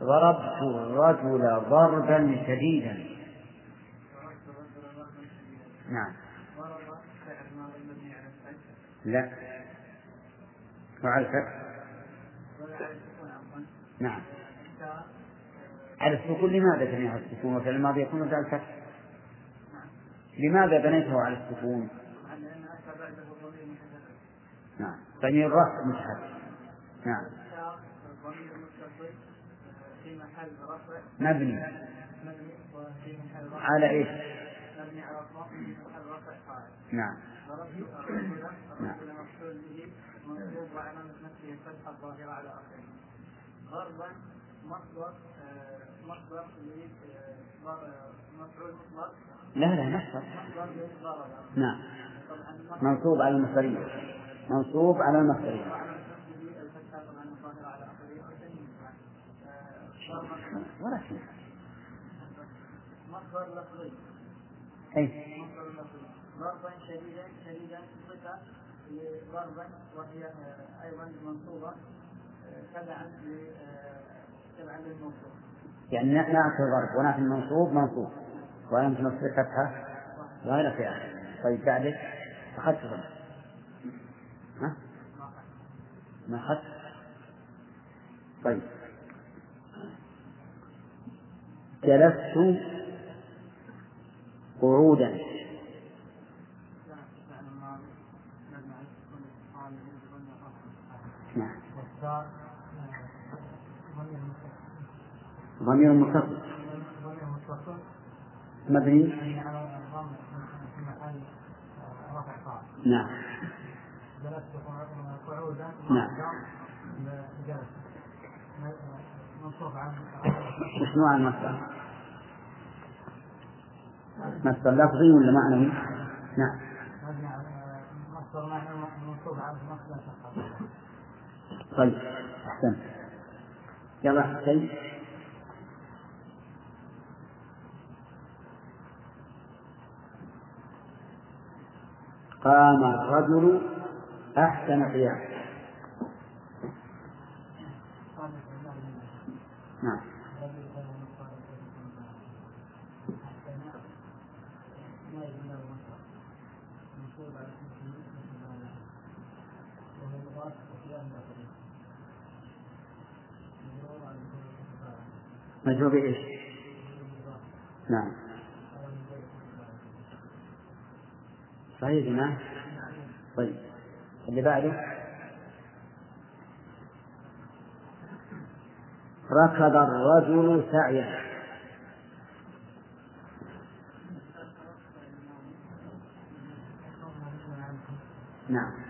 ضربت الرجل ضربا شديدا. نعم. لا. وعلى الفتح. نعم. على السكون لماذا بنيته على السكون؟ وفعل الماضي يكون على الفتح. لماذا بنيته على السكون؟ نعم. ضمير الرفع متحرك نعم. مبني. على إيش؟ مبني على في محل رفع نعم. ضربا مصدر مصدر مفعول لا لا مصدر نعم. منصوب على المصدرية. منصوب على المصدرية وعلامة نفسه الفتحة طبعا الظاهرة على آخره وتنين آه، ضربا ولا شيء. مصدر لفظي لفظي ضربا شديدا شديدا صفة لضربا وهي أيضا منصوبة آه، تبعا تبعا للموصوف يعني نعت الضرب ونعت المنصوب منصوب. وعلامة نصب فتحة ظاهرة في آخره طيب بعدك؟ أخذت ها؟ ما أخذت. طيب جلست قعودا فعل الماضي مبني على السكون الاتصال بالظن والرفع نعم. ضمير متصل. مبني. مبني على الضم في محل آه، رفع فاعل نعم جلست قعودا نعم. وش نوع المصدر؟ مصدر لفظي ولا معنوي؟ نعم. مصدر منصوب مصدر طيب أحسنت يلا حسين قام الرجل أحسن قيام نعم مجهول بإيش؟ نعم. صحيح يا جماعة طيب. اللي بعده؟ ركض الرجل سعيا. نعم.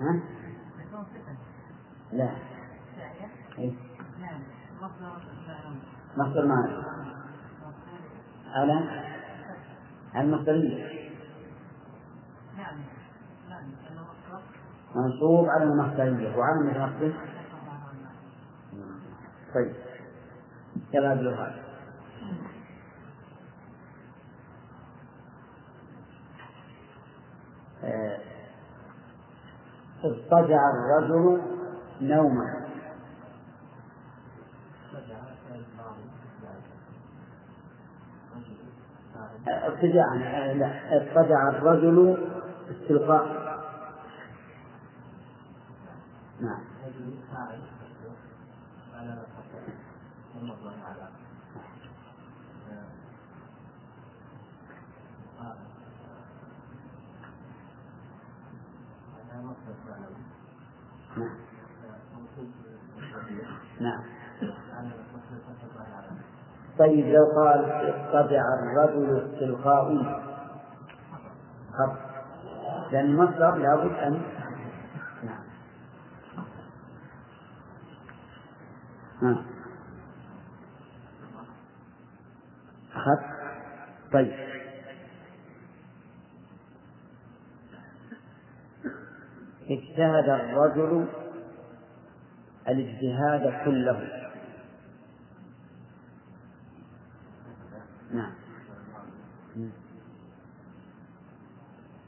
ها؟ لا. إيه؟ مصدر معنى على المصدرية منصوب على المصدرية وعلى نصبه طيب. يلا الوهاب آه، اضطجع الرجل نوما اضطجاع آه، لا اضطجع الرجل استلقاء. نعم. نعم. طيب لو قال اضطجع الرجل استلقاء خط لأن المصدر لابد أن نعم. ها أخذت طيب. اجتهد الرجل الاجتهاد كله. نعم.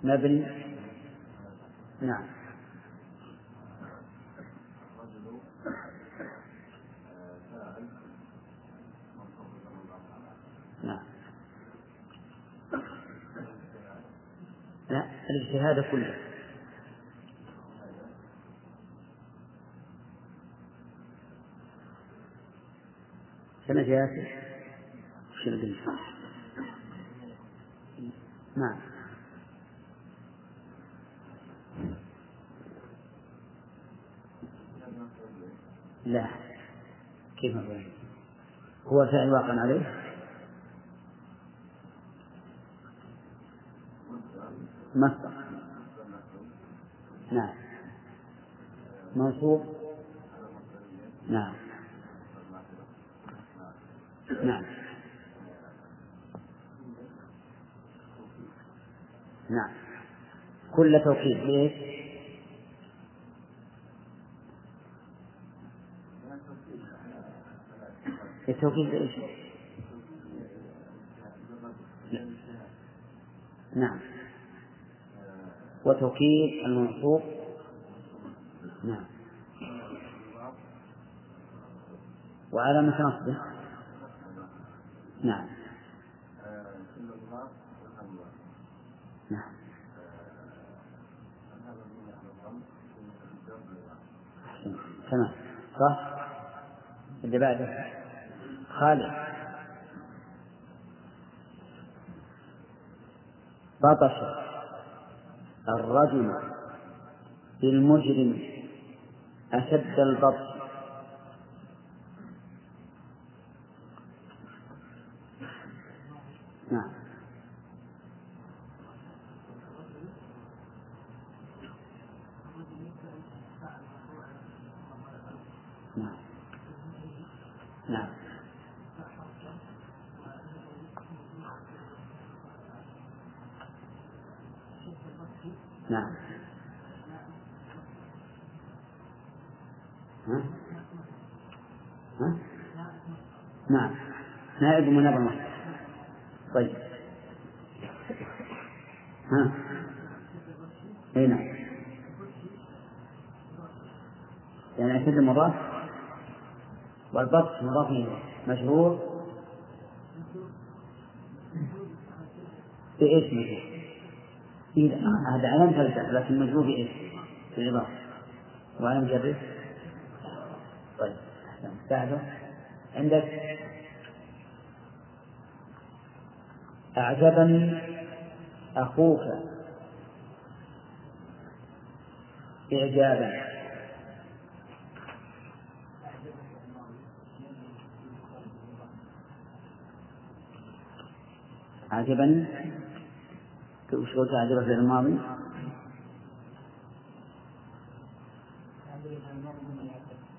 مبني. نعم. نعم. الاجتهاد كله. وش اللي نعم. لا. كيف هو الفعل واقع عليه؟ مصدر. نعم. منصوب. نعم. نعم. نعم. كل توكيد ليش؟ التوكيد لإيش؟ نعم. وتوكيد المنصوب. نعم. وعلامة نصبه. نعم. نعم. تمام. صح؟ اللي بعده؟ خالد. بطش الرجل بالمجرم. أشد البطش. نعم. نعم. نعم. نعم. ها؟ ها؟ نعم. نائب مناب المصدر طيب ها اي نعم يعني أشد مضاف والبطش مجرور بإيش مجرور؟ إذا هذا علم فلسفة لكن مجرور بإيش؟ بالإضافة وعلم جره طيب بعده عندك. أعجبني أخوك. إعجابا. أعجبني وش قلت أعجب في الماضي؟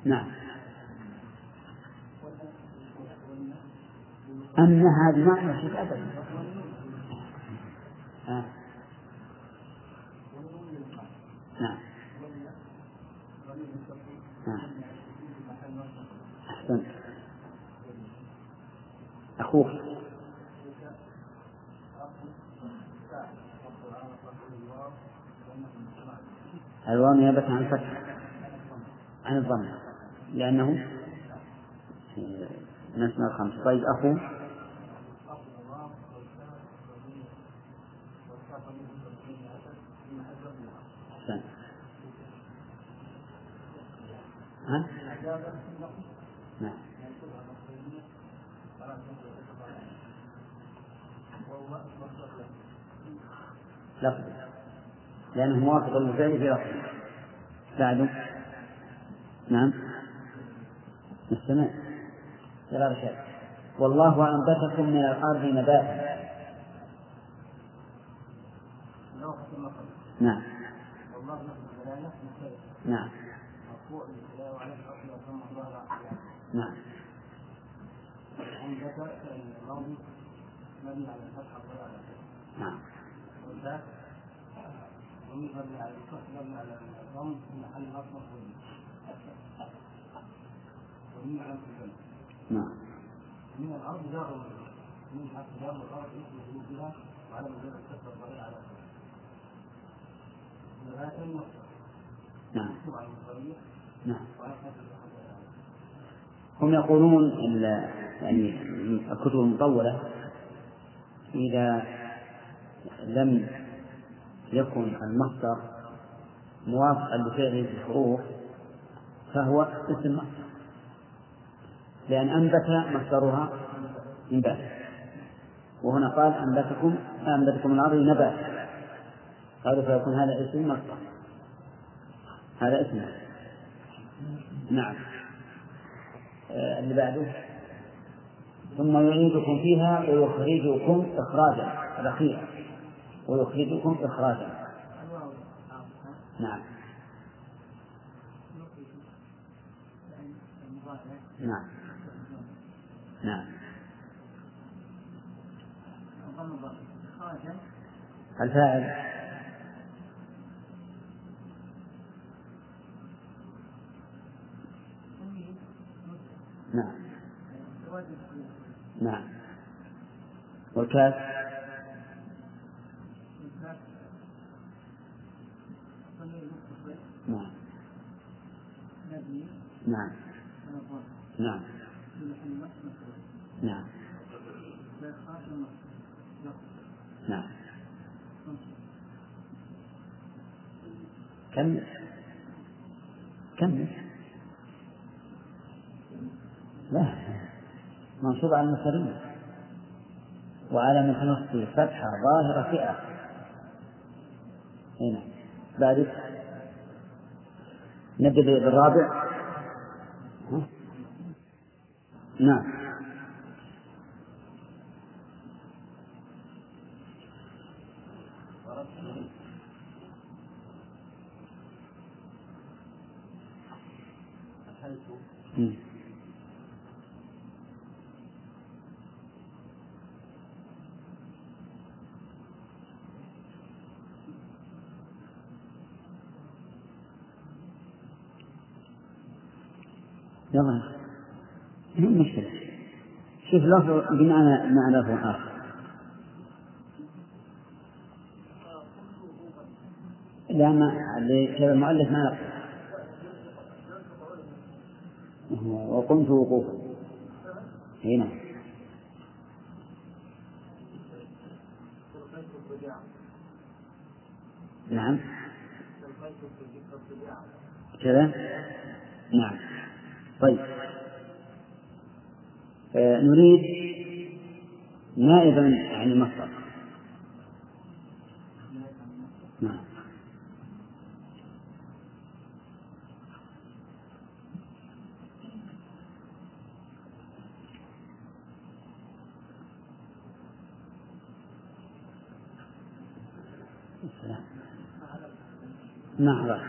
نعم. أنها بمعنى شيء أبدا. آه. نعم. نعم أحسنت. أخوك. الواو نيابة عن الفتح عن الضم لأنه من أسماء الخمسة. طيب أخو؟ نعم. لفظ. لأنه موافق للفعل في لفظه بعده نعم. السماء غير شيء والله أنبتكم من الأرض نباتا نعم. نعم. نعم. نعم. نعم من الأرض جار من حرف جار الأرض اسم وعلى مجرد الكسر الضرير على مصدر نعم نعم هم يقولون يعني الكتب المطولة إذا لم يكون المصدر موافقا لفعله في الحروف فهو اسم مصدر لأن أنبت مصدرها إنبات. وهنا قال أنبتكم أنبتكم الأرض نبات. قالوا فيكون هذا اسم مصدر. هذا اسم. نعم. آه اللي بعده. ثم يعيدكم فيها ويخرجكم إخراجا. الأخير ويخرجكم إخراجا. نعم. نعم. نعم. الفاعل. نعم. نعم. والكاف نعم نعم. نعم. نعم. نعم. كم كم لا. منصوب على المصرية وعلامة نصبه فتحة ظاهرة فئة. هنا بعد. نبدأ بالرابع. نعم. يلا ما المشكلة شوف لفظ بمعنى معنى لفظ آخر. لا ما كذا المؤلف ما وقمت وقوفا. هنا نعم. كذا؟ نعم. طيب. نريد نائبا عن المصدر نعم. نعم.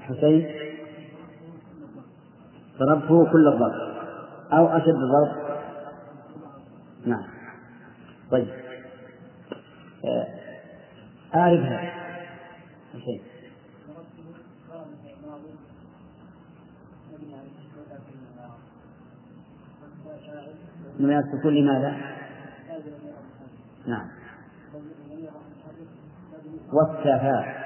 حسين. ضربته كل الضرب أو أشد ضرب. نعم طيب. أعرفها. حسين من السكون لماذا؟ نعم. والسفاء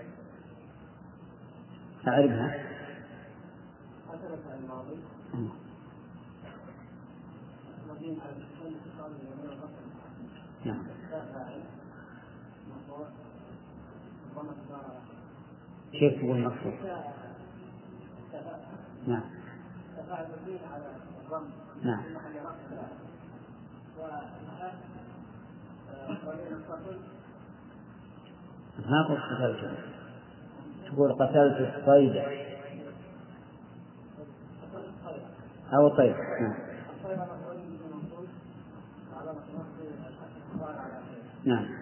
أعرفها. نعم. كيف تقول مقصود؟ نعم. نعم. ما قلت؟ قتلت تقول قتلت الصيد أو الطير نعم. نعم.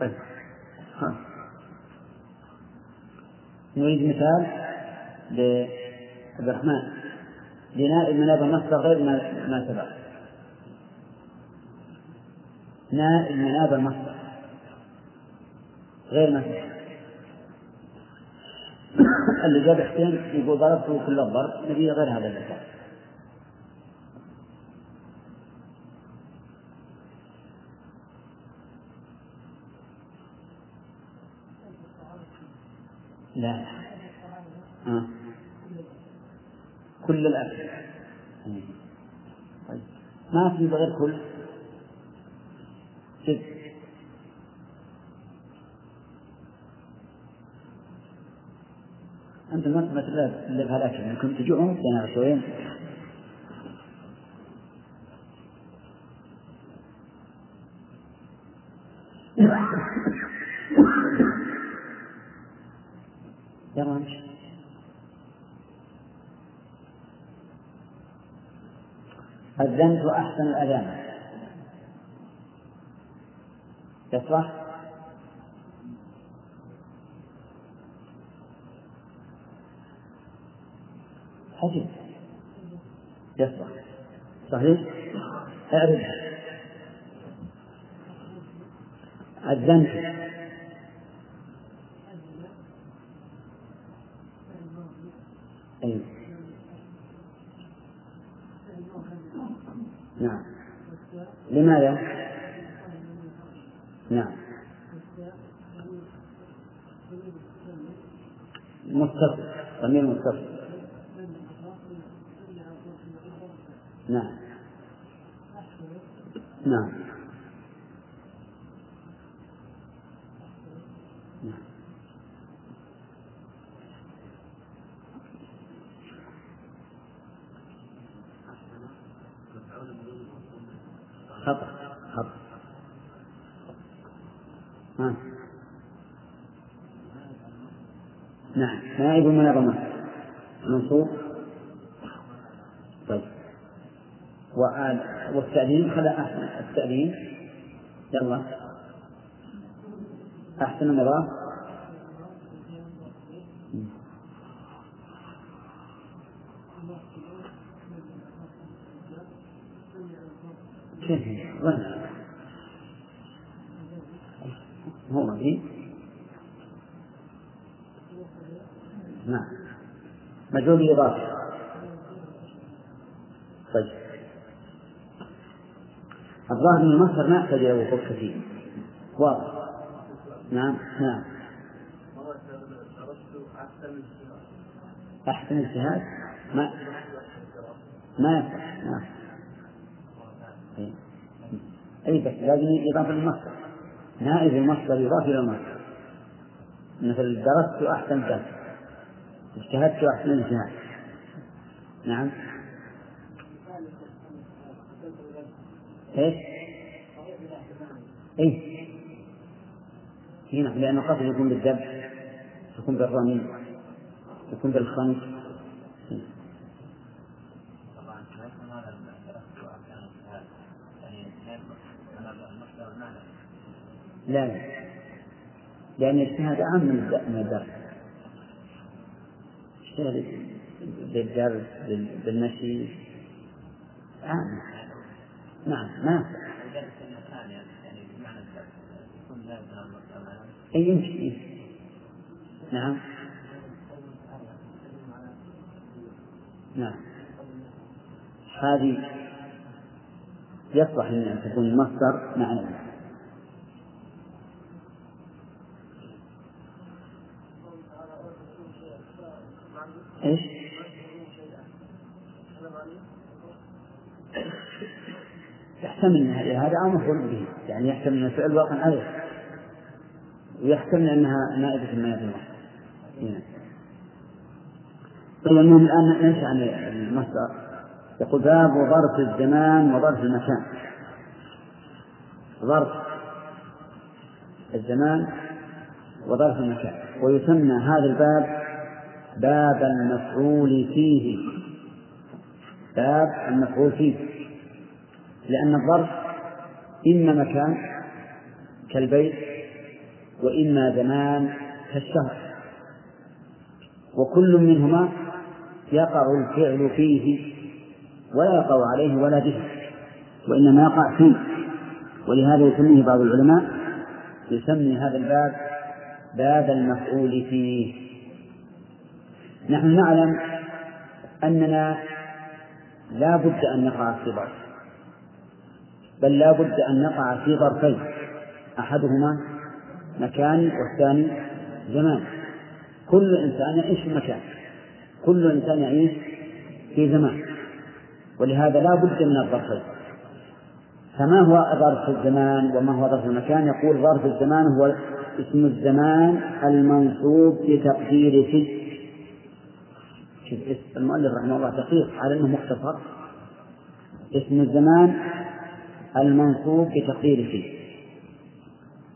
طيب. نريد مثال لعبد الرحمن. لنائب مناب المصدر غير ما ما سبق. نائب مناب المصدر غير ما سبق. اللي جاب حسين يقول ضربته كل الضرب نبي غير هذا المثال لا. آه. كل الأكل طيب. ما في بغير كل؟ جد أنتم ما تمثل إلا بهالأكل يمكن تجوعون بين شويين يلا امشي أذنت أحسن الأذان. يصلح؟ حسن يصلح. صحيح؟ اعرفها أذنت أي نعم لماذا؟ نعم متصل ضمير متصل نعم نعم نعم خطأ خطأ ها. نعم نائب من الضمان منصوب طيب وآل والتأذين خلا أحسن. التأذين يلا. أحسن المضاف كيف؟ هو في. نعم. مجهول إضافة طيب. الظاهر من المصدر ما يحتاج إلى وقوف كثير. واضح. نعم نعم. أحسن اجتهاد ما ما يصح. نعم. أي بس لازم إضافة للمصدر. نائب المصدر يضاف إلى المصدر. مثل درست أحسن درس اجتهدت أحسن اجتهاد نعم. إيش؟ اي هنا لأنه قصد يكون بالذبح يكون بالرمي يكون بالخنق. اجتهاد لا لا. لأن الاجتهاد أعم من الد- من الدرس اجتهد بالدرس بال- بالمشي أعم نعم معنى أي يمشي إيه. نعم نعم هذه يصلح أن تكون المصدر مع العلم. إيش؟ يحتمل هذا أمر مفعول به، يعني يحتمل إن الفعل واقع عليه ويحتمل إنها نائبة ما يدل هنا. طيب المهم الآن ننشا عن المصدر. يقول باب ظرف الزمان وظرف المكان. ظرف الزمان وظرف المكان. ويسمى هذا الباب باب المفعول فيه. باب المفعول فيه. لأن الظرف إما مكان كالبيت وإما زمان كالشهر وكل منهما يقع الفعل فيه ولا يقع عليه ولا به وإنما يقع فيه. ولهذا يسميه بعض العلماء يسمي هذا الباب باب المفعول فيه. نحن نعلم أننا لا بد أن نقع في ظرف بل لا بد أن نقع في ظرفين. أحدهما مكان والثاني زمان. كل إنسان يعيش في مكان. كل إنسان يعيش في زمان. ولهذا لا بد من الظرفين. فما هو ظرف الزمان وما هو ظرف المكان؟ يقول ظرف الزمان هو اسم الزمان المنصوب بتقدير في المؤلف رحمه الله دقيق على إنه مختصر. اسم الزمان المنصوب بتقدير في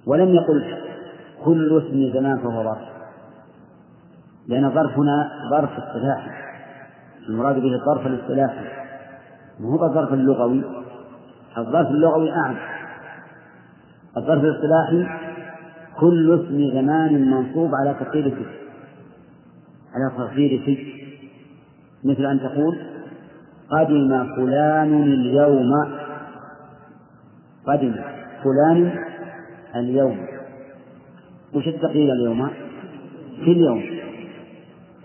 ولم يقل كل اسم زمان فهو ظرف. لأن الظرف هنا ظرف اصطلاحي المراد به الظرف الاصطلاحي ما هو الظرف اللغوي؟ الظرف اللغوي أعم. الظرف الاصطلاحي كل اسم زمان منصوب على تقدير في على تقدير في مثل أن تقول قدم فلان اليوم قدم فلان اليوم. وش التقدير اليوم؟ في اليوم.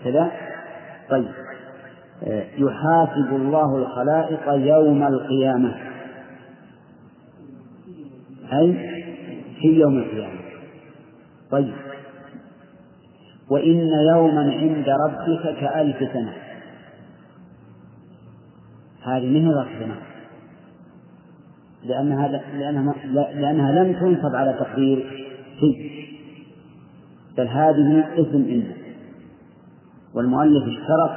كذا؟ طيب. يحاسب الله الخلائق يوم القيامة. أي؟ في يوم القيامة. طيب. وإن يوما عند ربك كألف سنة. هذه ظرف زمان لأنها لأنها لأنها لم تنصب على تقدير في بل هذه اسم إن والمؤلف اشترط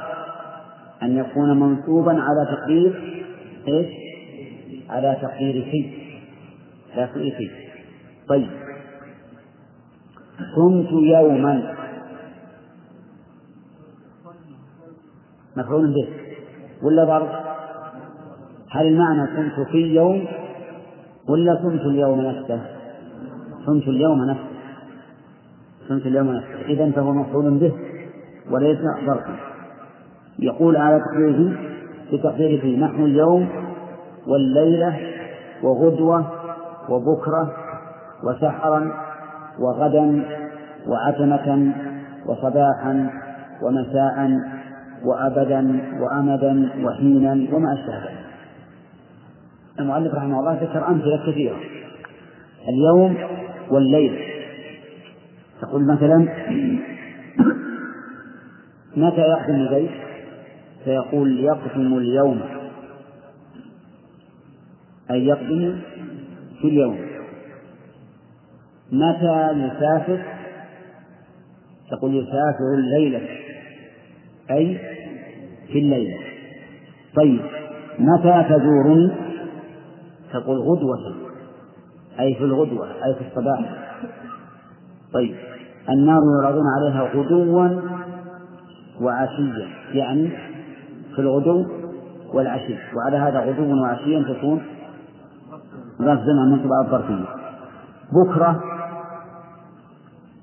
أن يكون منصوبا على تقدير إيش؟ على تقدير في لا في طيب. كنت يوما. مفعول به. ولا ظرف؟ هل المعنى كنت في يوم؟ ولا كنت اليوم نفسه؟ كنت اليوم نفسه. كنت اليوم نفسه. إذا فهو مفعول به وليس ظرفا. يقول على تقديره بتقديره فيه نحن اليوم والليلة وغدوة وبكرة وسحرا وغدا وعتمة وصباحا ومساء وأبدا وأمدا وحينا وما أشبه ذلك. المؤلف رحمه الله ذكر أمثلة كثيرة. اليوم والليل. تقول مثلا متى يقدم البيت؟ فيقول يقدم اليوم. أي يقدم في اليوم. متى يسافر؟ تقول يسافر الليلة. أي في الليلة طيب متى تزورني؟ تقول غدوة. أي في الغدوة أي في الصباح. طيب. النار يعرضون عليها غدوا وعشيا يعني في الغدو والعشي. وعلى هذا غدوا وعشيا تكون ظرف زمن من طبع الظرفية. بكرة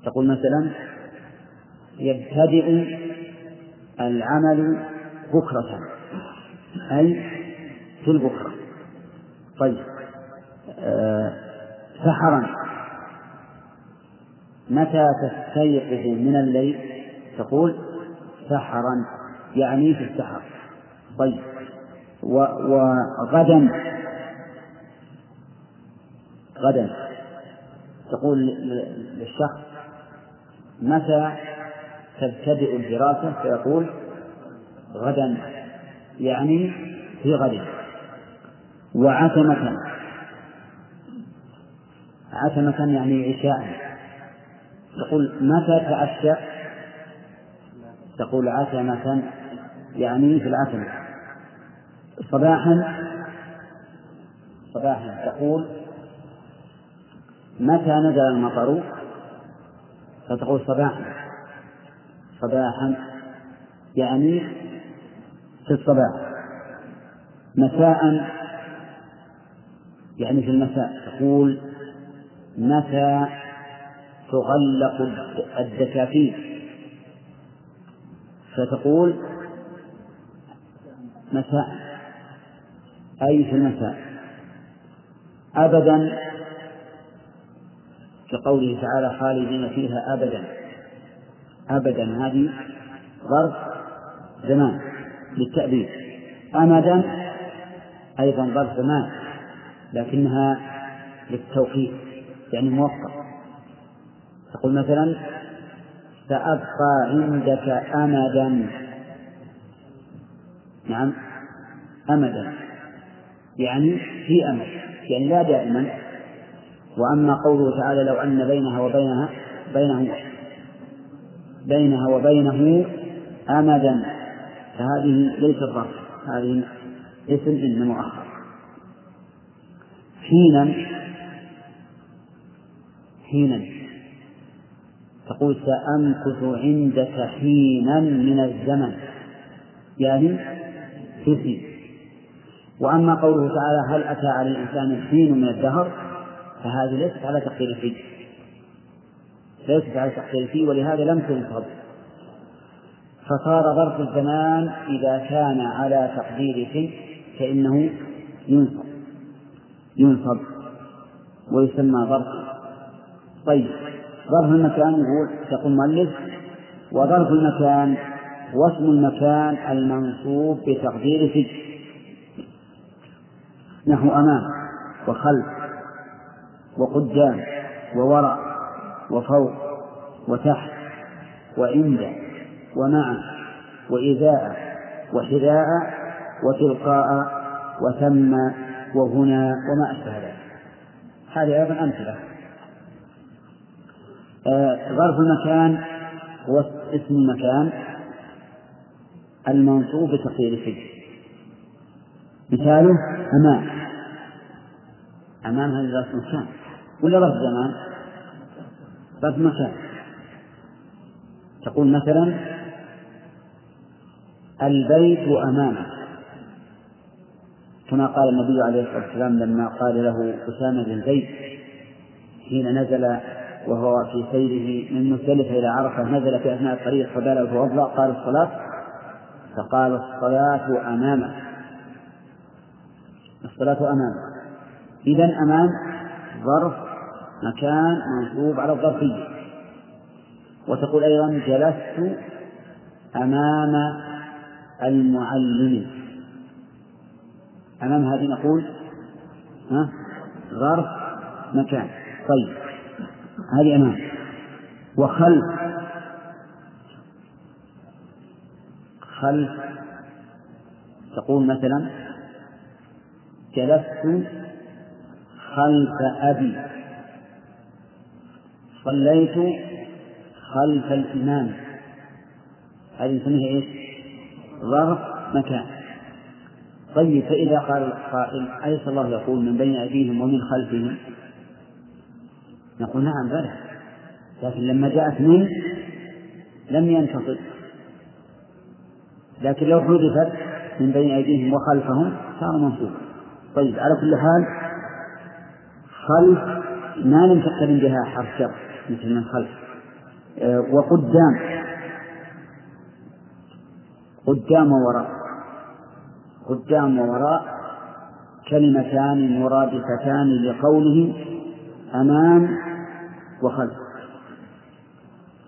تقول مثلا يبتدئ العمل بكرة أي في البكرة. طيب. أه سحرا. متى تستيقظ من الليل؟ تقول سحرا يعني في السحر. طيب. وغدا غدا. تقول للشخص متى تبتدئ الدراسة؟ فيقول غدا يعني في غد. وعتمة عتمة يعني عشاء. تقول متى تعشى تقول عتمة يعني في العتمة صباحا صباحا تقول متى نزل المطر؟ فتقول صباحا. صباحا يعني في الصباح. مساء يعني في المساء تقول متى تغلق الدكاكين فتقول مساء. أي في المساء؟ أبدا. كقوله تعالى خالدين فيها أبدا. أبدا. هذه ظرف زمان للتأبيد. أمدا أيضا ظرف زمان. لكنها للتوقيت يعني موقت تقول مثلا سأبقى عندك أمدا. نعم أمدا. يعني في أمد يعني لا دائما. وأما قوله تعالى لو أن بينها وبينها بينه بينها وبينه أمدا. فهذه ليست ظرف هذه اسم إن مؤخر حينا حينا. تقول سأمكث عندك حينا من الزمن. يعني في وأما قوله تعالى هل أتى على الإنسان حين من الدهر فهذه ليست على تقدير فيه ليست على تقدير فيه ولهذا لم تنصب. فصار ظرف الزمان إذا كان على تقدير فيه فإنه ينصب. ينصب ويسمى ظرف. طيب ظرف المكان يقول تقول مؤلف وظرف المكان واسم المكان المنصوب بتقدير في نحو أمام وخلف وقدام ووراء وفوق وتحت وعند ومع وإذاء وحذاء وتلقاء وثم وهنا وما أشبه ذلك. هذه أيضا أمثلة. آه ظرف المكان هو اسم المكان المنصوب بتقدير الفعل. مثاله أمام. أمام هذا ظرف مكان ولا ظرف زمان؟ ظرف مكان تقول مثلا البيت أمامك. كما قال النبي عليه الصلاة والسلام لما قال له أسامة بن زيد حين نزل وهو في سيره من مزدلفة إلى عرفة نزل في أثناء الطريق فبلغ توضأ قال الصلاة فقال الصلاة أمامك الصلاة أمامك إذا أمام ظرف مكان منصوب على الظرفية. وتقول أيضا جلست أمام المعلم. أمام هذه نقول ها ظرف مكان. طيب. هذه أمام. وخلف. خلف. تقول مثلا جلست خلف أبي. صليت خلف الإمام. هذه نسميها إيش؟ ظرف مكان. طيب فإذا قال القائل أليس الله يقول من بين أيديهم ومن خلفهم؟ نقول نعم بلى. لكن لما جاءت من لم ينتصر لكن لو حذفت من بين أيديهم وخلفهم صار منصوبا طيب على كل حال خلف ما لم تقترن بها حرف شر مثل من خلف. آه، وقدام. قدام ووراء قدام ووراء كلمتان مرادفتان لقوله أمام وخلف.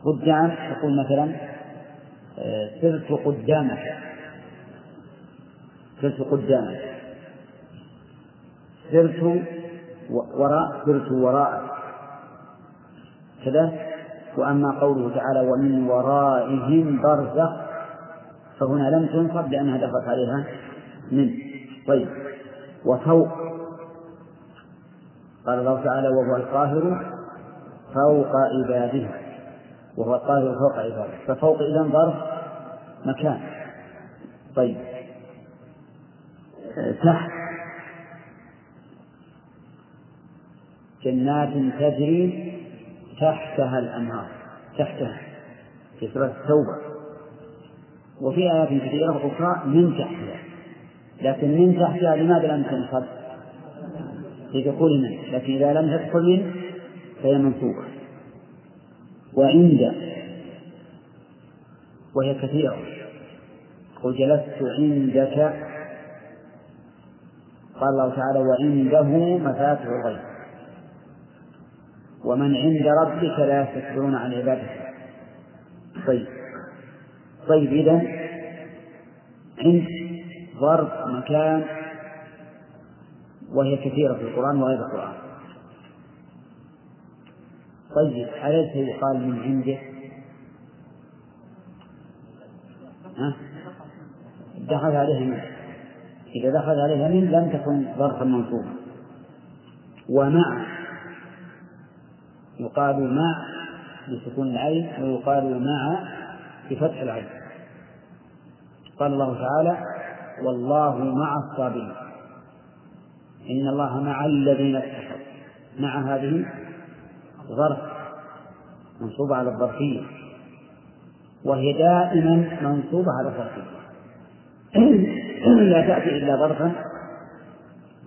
قدام تقول مثلا سرت قدامك. سرت قدامك. سرت وراء سرت وراءك. كذا. وأما قوله تعالى ومن ورائهم برزخ فهنا لم تنصب لأنها دخلت عليها من طيب. وفوق قال الله تعالى وهو القاهر فوق عباده. وهو القاهر فوق عباده. ففوق إذا ظرف مكان. طيب. تحت. جنات تجري تحتها الأنهار. تحتها. في سورة التوبة. وفي آيات كثيرة أخرى من تحتها. لكن من تحتها لماذا لم تنصب؟ لدخول من لكن إذا لم تدخل من فهي منصوبة وعند وهي كثيرة. قل جلست عندك. قال الله تعالى وعنده مفاتح الغيب. ومن عند ربك لا يستكبرون عن عبادته. طيب. طيب إذا عند ظرف مكان وهي كثيرة في القرآن وغير القرآن. طيب أليس يقال من عنده؟ ها؟ دخل عليها من؟ إذا دخل عليها من لم تكن ظرفا منصوبا. ومع يقال مع بسكون العين ويقال مع بفتح العين. قال الله تعالى والله مع الصابرين. إن الله مع الذين اتقوا مع هذه ظرف منصوبة على الظرفية. وهي دائما منصوبة على الظرفية. لا تأتي إلا ظرفا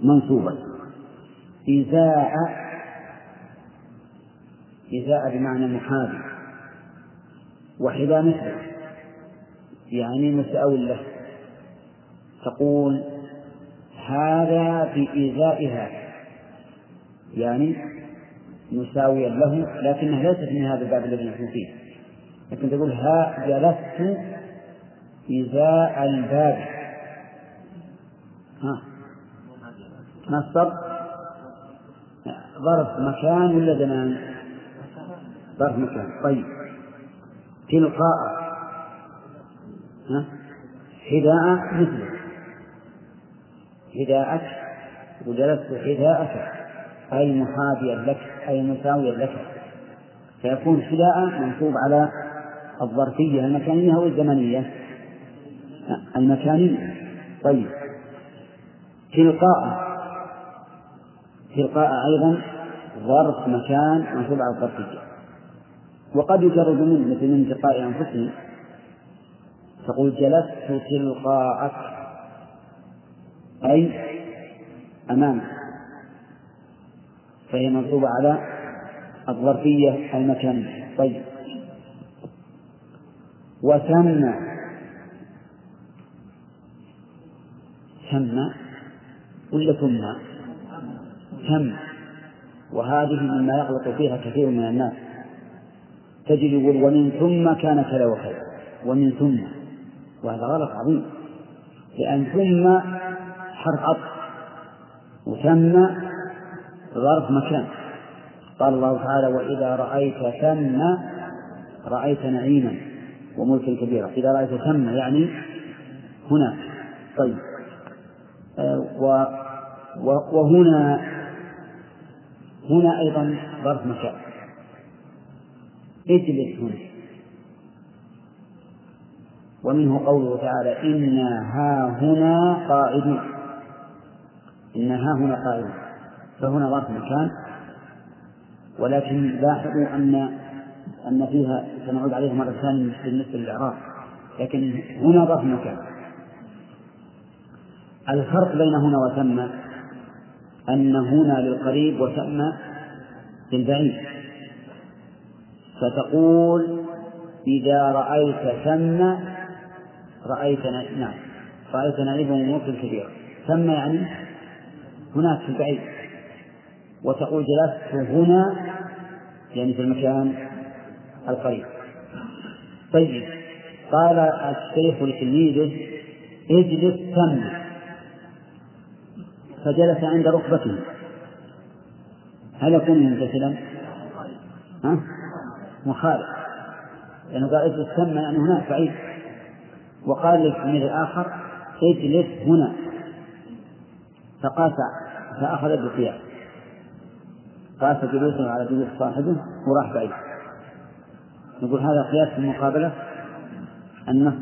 منصوبا. إزاء إزاء بمعنى محابي. وحذا مثله. يعني مساو له. تقول هذا بإزاء هذا يعني مساويا له لكنها ليست من هذا الباب الذي نحن فيه. لكن تقول ها جلست إزاء الباب. ها. ما الصب ظرف مكان ولا زمان؟ ظرف مكان. طيب. تلقاء. ها. حذاء مثله. حذاءك وجلست حذاءك أي محاذيا لك أي مساويا لك. فيكون حذاء منصوب على الظرفية المكانية أو الزمنية المكانية. طيب. تلقاء. تلقاء أيضا ظرف مكان منصوب على الظرفية. وقد يجرد من مثل من تلقاء أنفسهم. تقول جلست تلقاءك. أي أمامك فهي منصوبة على الظرفية المكانية. طيب. وثم ثم ولا ثم ثم وهذه مما يغلط فيها كثير من الناس. تجد يقول ومن ثم كان كذا وكذا. ومن ثم. وهذا غلط عظيم. لأن ثم حرف عطف وثم ظرف مكان. قال الله تعالى وإذا رأيت ثم رأيت نعيما وملكا كبيرا. إذا رأيت ثم يعني هنا. طيب. آه و وهنا هنا أيضا ظرف مكان. اجلس هنا. ومنه قوله تعالى إنا ها هنا قاعدون إنا ها هنا قاعدون فهنا ظرف مكان ولكن لاحظوا أن أن فيها سنعود عليها مرة ثانية بالنسبة للإعراب. لكن هنا ظرف مكان الفرق بين هنا وثم أن هنا للقريب وثم للبعيد. فتقول إذا رأيت ثم رأيت نعم رأيت نعيما وملكا كبيرا. ثم يعني هناك في البعيد. وتقول جلست هنا يعني في المكان القريب. طيب قال الشيخ لتلميذه اجلس ثم فجلس عند ركبته. هل يكون ممتثلا؟ ها؟ مخالف. لأنه قال اجلس ثم يعني هناك بعيد. وقال للتلميذ الآخر اجلس هنا. فقاس فأخذ بالقياس. قاس جلوسه على جلوس صاحبه وراح بعيد. نقول هذا قياس في المقابلة أنه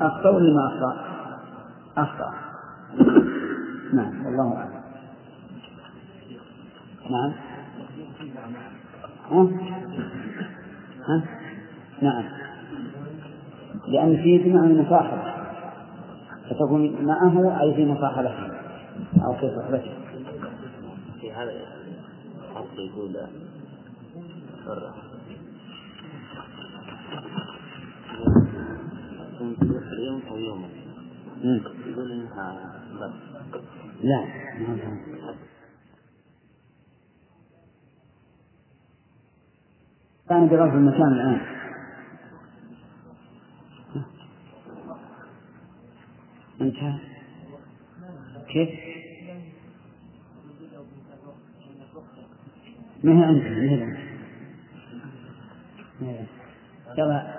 أخطأ ولا ما أخطأ؟ أخطأ. نعم والله أعلم. نعم. ها؟ ها؟ نعم. لأن فيه بمعنى المصاحبة فتكون معه أي في مصاحبته أو في صحبته. في هذا حتى يقول حرة يوم أو يوم يقول إنها بس. لا كان برفع المكان الآن. انتهى. كيف؟ ما هي أنت؟ ما هي يلا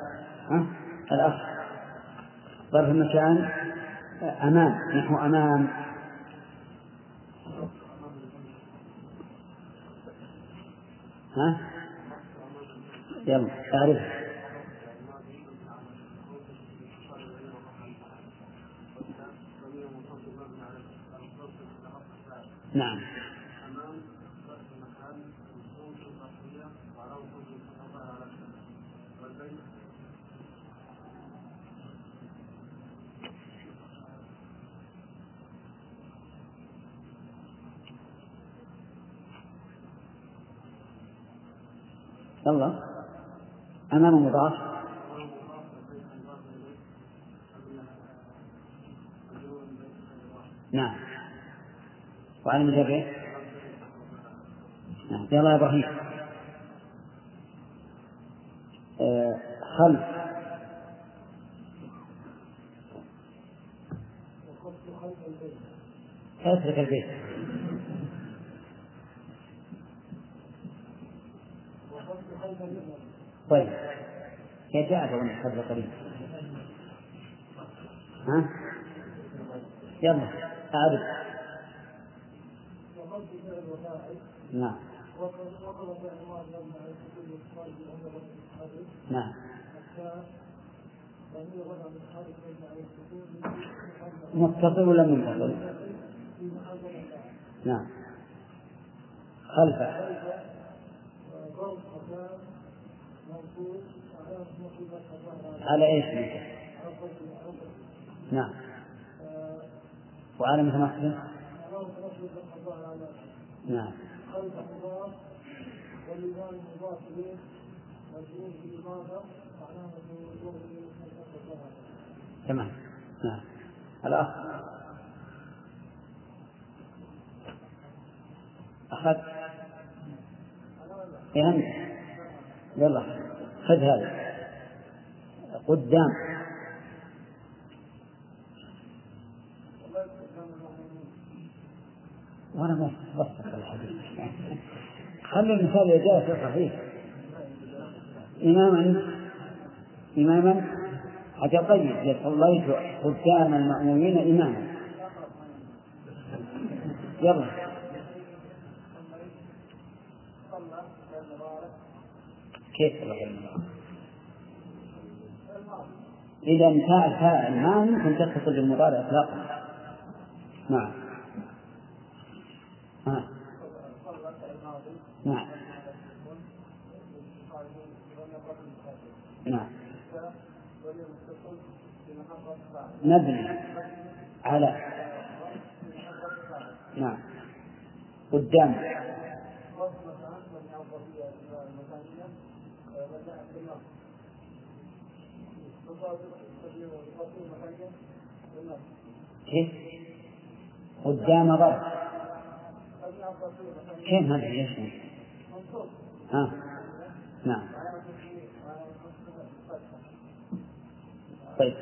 ها؟ الأخ ظرف المكان أمام نحو أمام. ها؟ يلا تعرف. نعم. يلا. أمام مضاف نعم. وعلى مجره نعم. يلا يا إبراهيم. آه، خلف اترك البيت طيب أظن قبل قليل ها؟ يلا أعرف نعم. نعم. متصل ولا منفصل؟ نعم. خلفه. على إيش مثل؟ نعم. وعلى مثل ما نعم. تمام. نعم. الأخ. أخذ فهمت يلا. خذ هذا. قدام. وأنا ما بسط الحديث. خلي المثال اذا جاء صحيح. إماما إماما. حتى طيب صليت قدام المأمومين إماما. يلا. كيف إذا انتهى الفاعل ما يمكن تتصل بالمضارع إطلاقا. نعم. نعم. نعم. مبني على نعم. قدام كيف؟ قدام ضرب كيف هذا ليش؟ ها؟ نعم. طيب.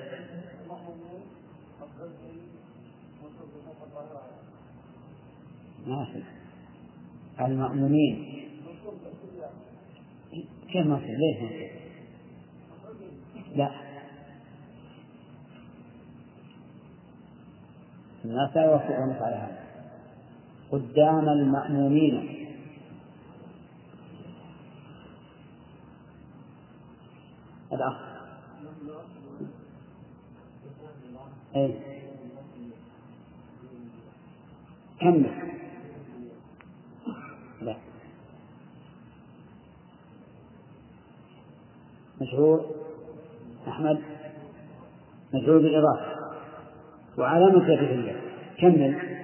ما في المأمونين. كيف ما في ليش ما في؟ لا. الناس لا يوافقونك على هذا. قدام المأمومين. الأخ. أي. كمل. لا. مشهور. أحمد. مشهور بالإضافة. وعلامة الجاهلية كمل.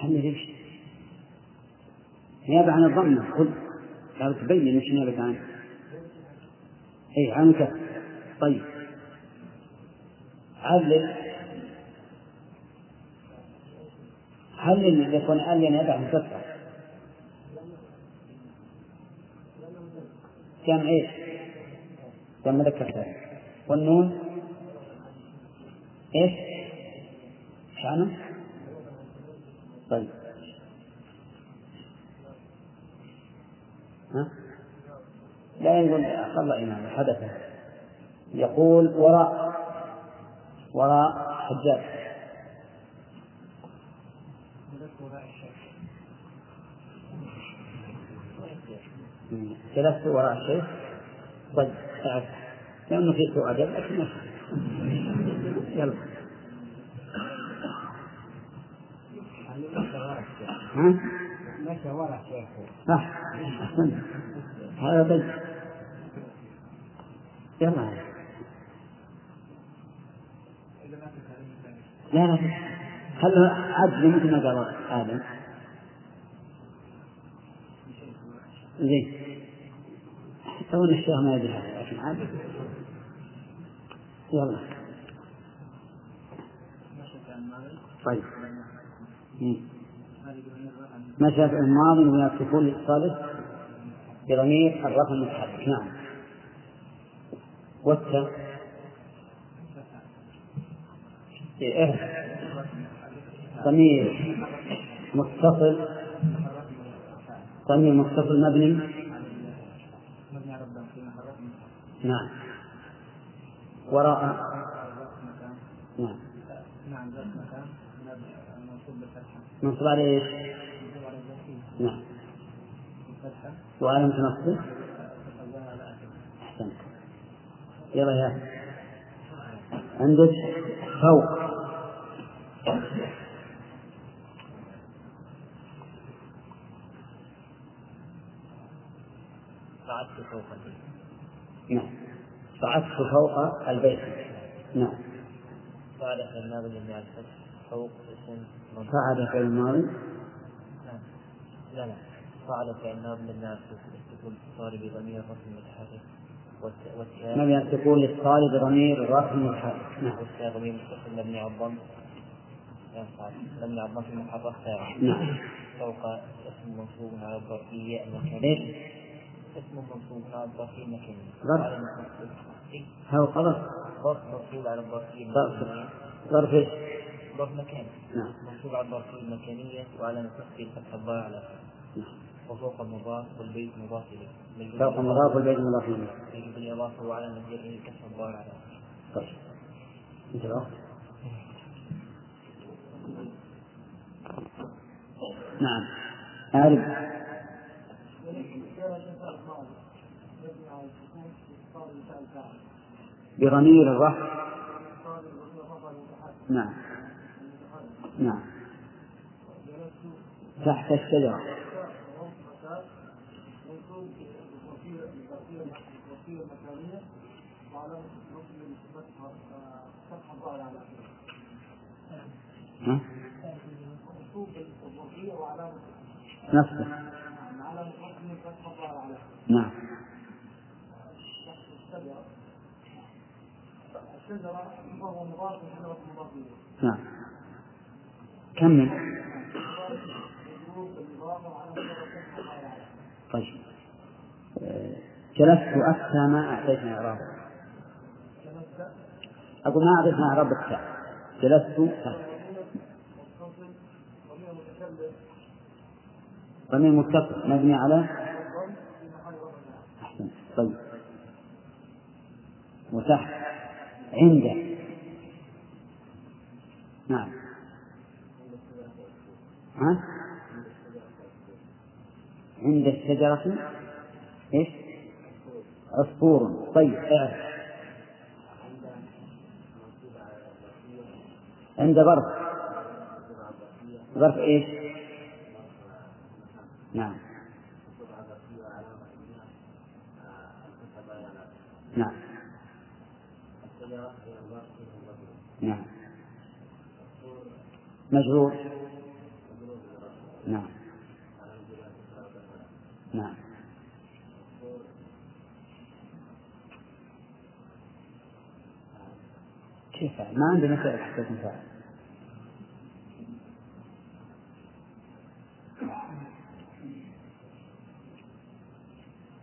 كمل إيش؟ نيابة عن الضمة قل. قال تبين إيش نيابة عن. اي عن كسر طيب. علل علل يكون علل يدع مكسر جمع إيش؟ مذكر سالم والنون إيش؟ شعنه؟ طيب ها؟ لا يقول أقل إمام حدث يقول وراء وراء حجاج جلست وراء الشيخ طيب تعرف لأنه في سوء أدب لكن يلا. ها؟ مشى ورا صح أحسنت. هذا بيت. يلا. لا لا خله عدل مثل ما قال آدم. زين. تو ان الشيخ ما يدري هذا لكن عادي. يلا. طيب. مشى في الماضي السكون الثالث بضمير الرفع المتحرك نعم. والتا إيه. ضمير متصل. ضمير متصل مبني. نعم. وراء نعم. نعم ذات مكان. منصوب بالفتحة منصوب على إيش؟ نعم. على آخره أحسنت. يلا يا. عندك فوق. صعدت فوق نعم. صعدت فوق البيت. نعم. صعد في الماضي من الفتح فوق اسم منصوب صعد في الماضي نعم. لا لا. صعد في الماضي من السكون الاتصال بضمير الرفع المتحرك والت- والتاء. تكون للطالب ضمير الرفع المتحرك نعم. والتاء ضمير متصل مبني على الضم مبني على الضم في المحرك نعم. فوق اسم منصوب على الظرفية؟ المكانية اسم منصوب. على المنصوب. إيه، فوق ظرف ظرف منصوب على الظرفية ظرف إيش؟ ظرف مكاني نعم. منصوب على الظرفية المكانية وعلى نصفه الفتح الضاء على نعم. وفوق المضاف والبيت مضاف إليه. فوق مضاف والبيت مضاف إليه. يجب الإضافة وعلى نظيره كسر الضاء على طيب. انتبه نعم. أعرف. بضمير الرفع. نعم. نعم. تحت الشجرة. نعم. كمل. طيب. جلست أفتى ما أعطيتني إعراب أقول ما أعطيتني إعراب التاء جلست. أفتى ضمير متصل. مبني على؟ أحسن. طيب. وتحت عنده. نعم. ها؟ عند الشجرة؟ إيش؟ عصفور. طيب اعرف. عند ظرف. ظرف إيش؟ نعم. نعم. مجرور. نعم. نعم. كيف؟ ما عندنا فعل حتى يكون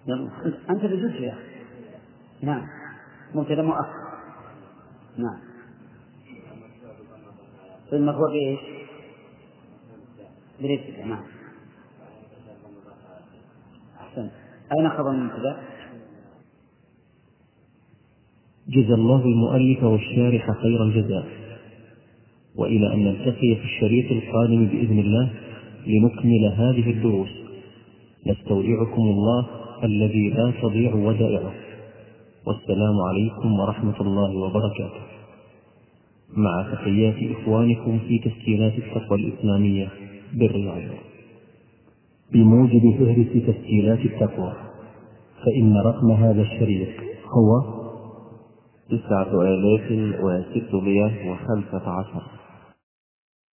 يلا. أنت اللي يا أخي. نعم. مبتدأ مؤخر. نعم. المرفوع بإيش؟ بالابتداء نعم. أحسنت. أين خبر المبتدأ؟ جزى الله المؤلف والشارح خير الجزاء وإلى أن نلتقي في الشريط القادم بإذن الله لنكمل هذه الدروس. نستودعكم الله الذي لا تضيع ودائعه. والسلام عليكم ورحمة الله وبركاته. مع تحيات إخوانكم في تسجيلات التقوى الإسلامية بالرياض. بموجب فهرس تسجيلات التقوى فإن رقم هذا الشريط هو تسعة آلاف وستمائة وخمسة عشر.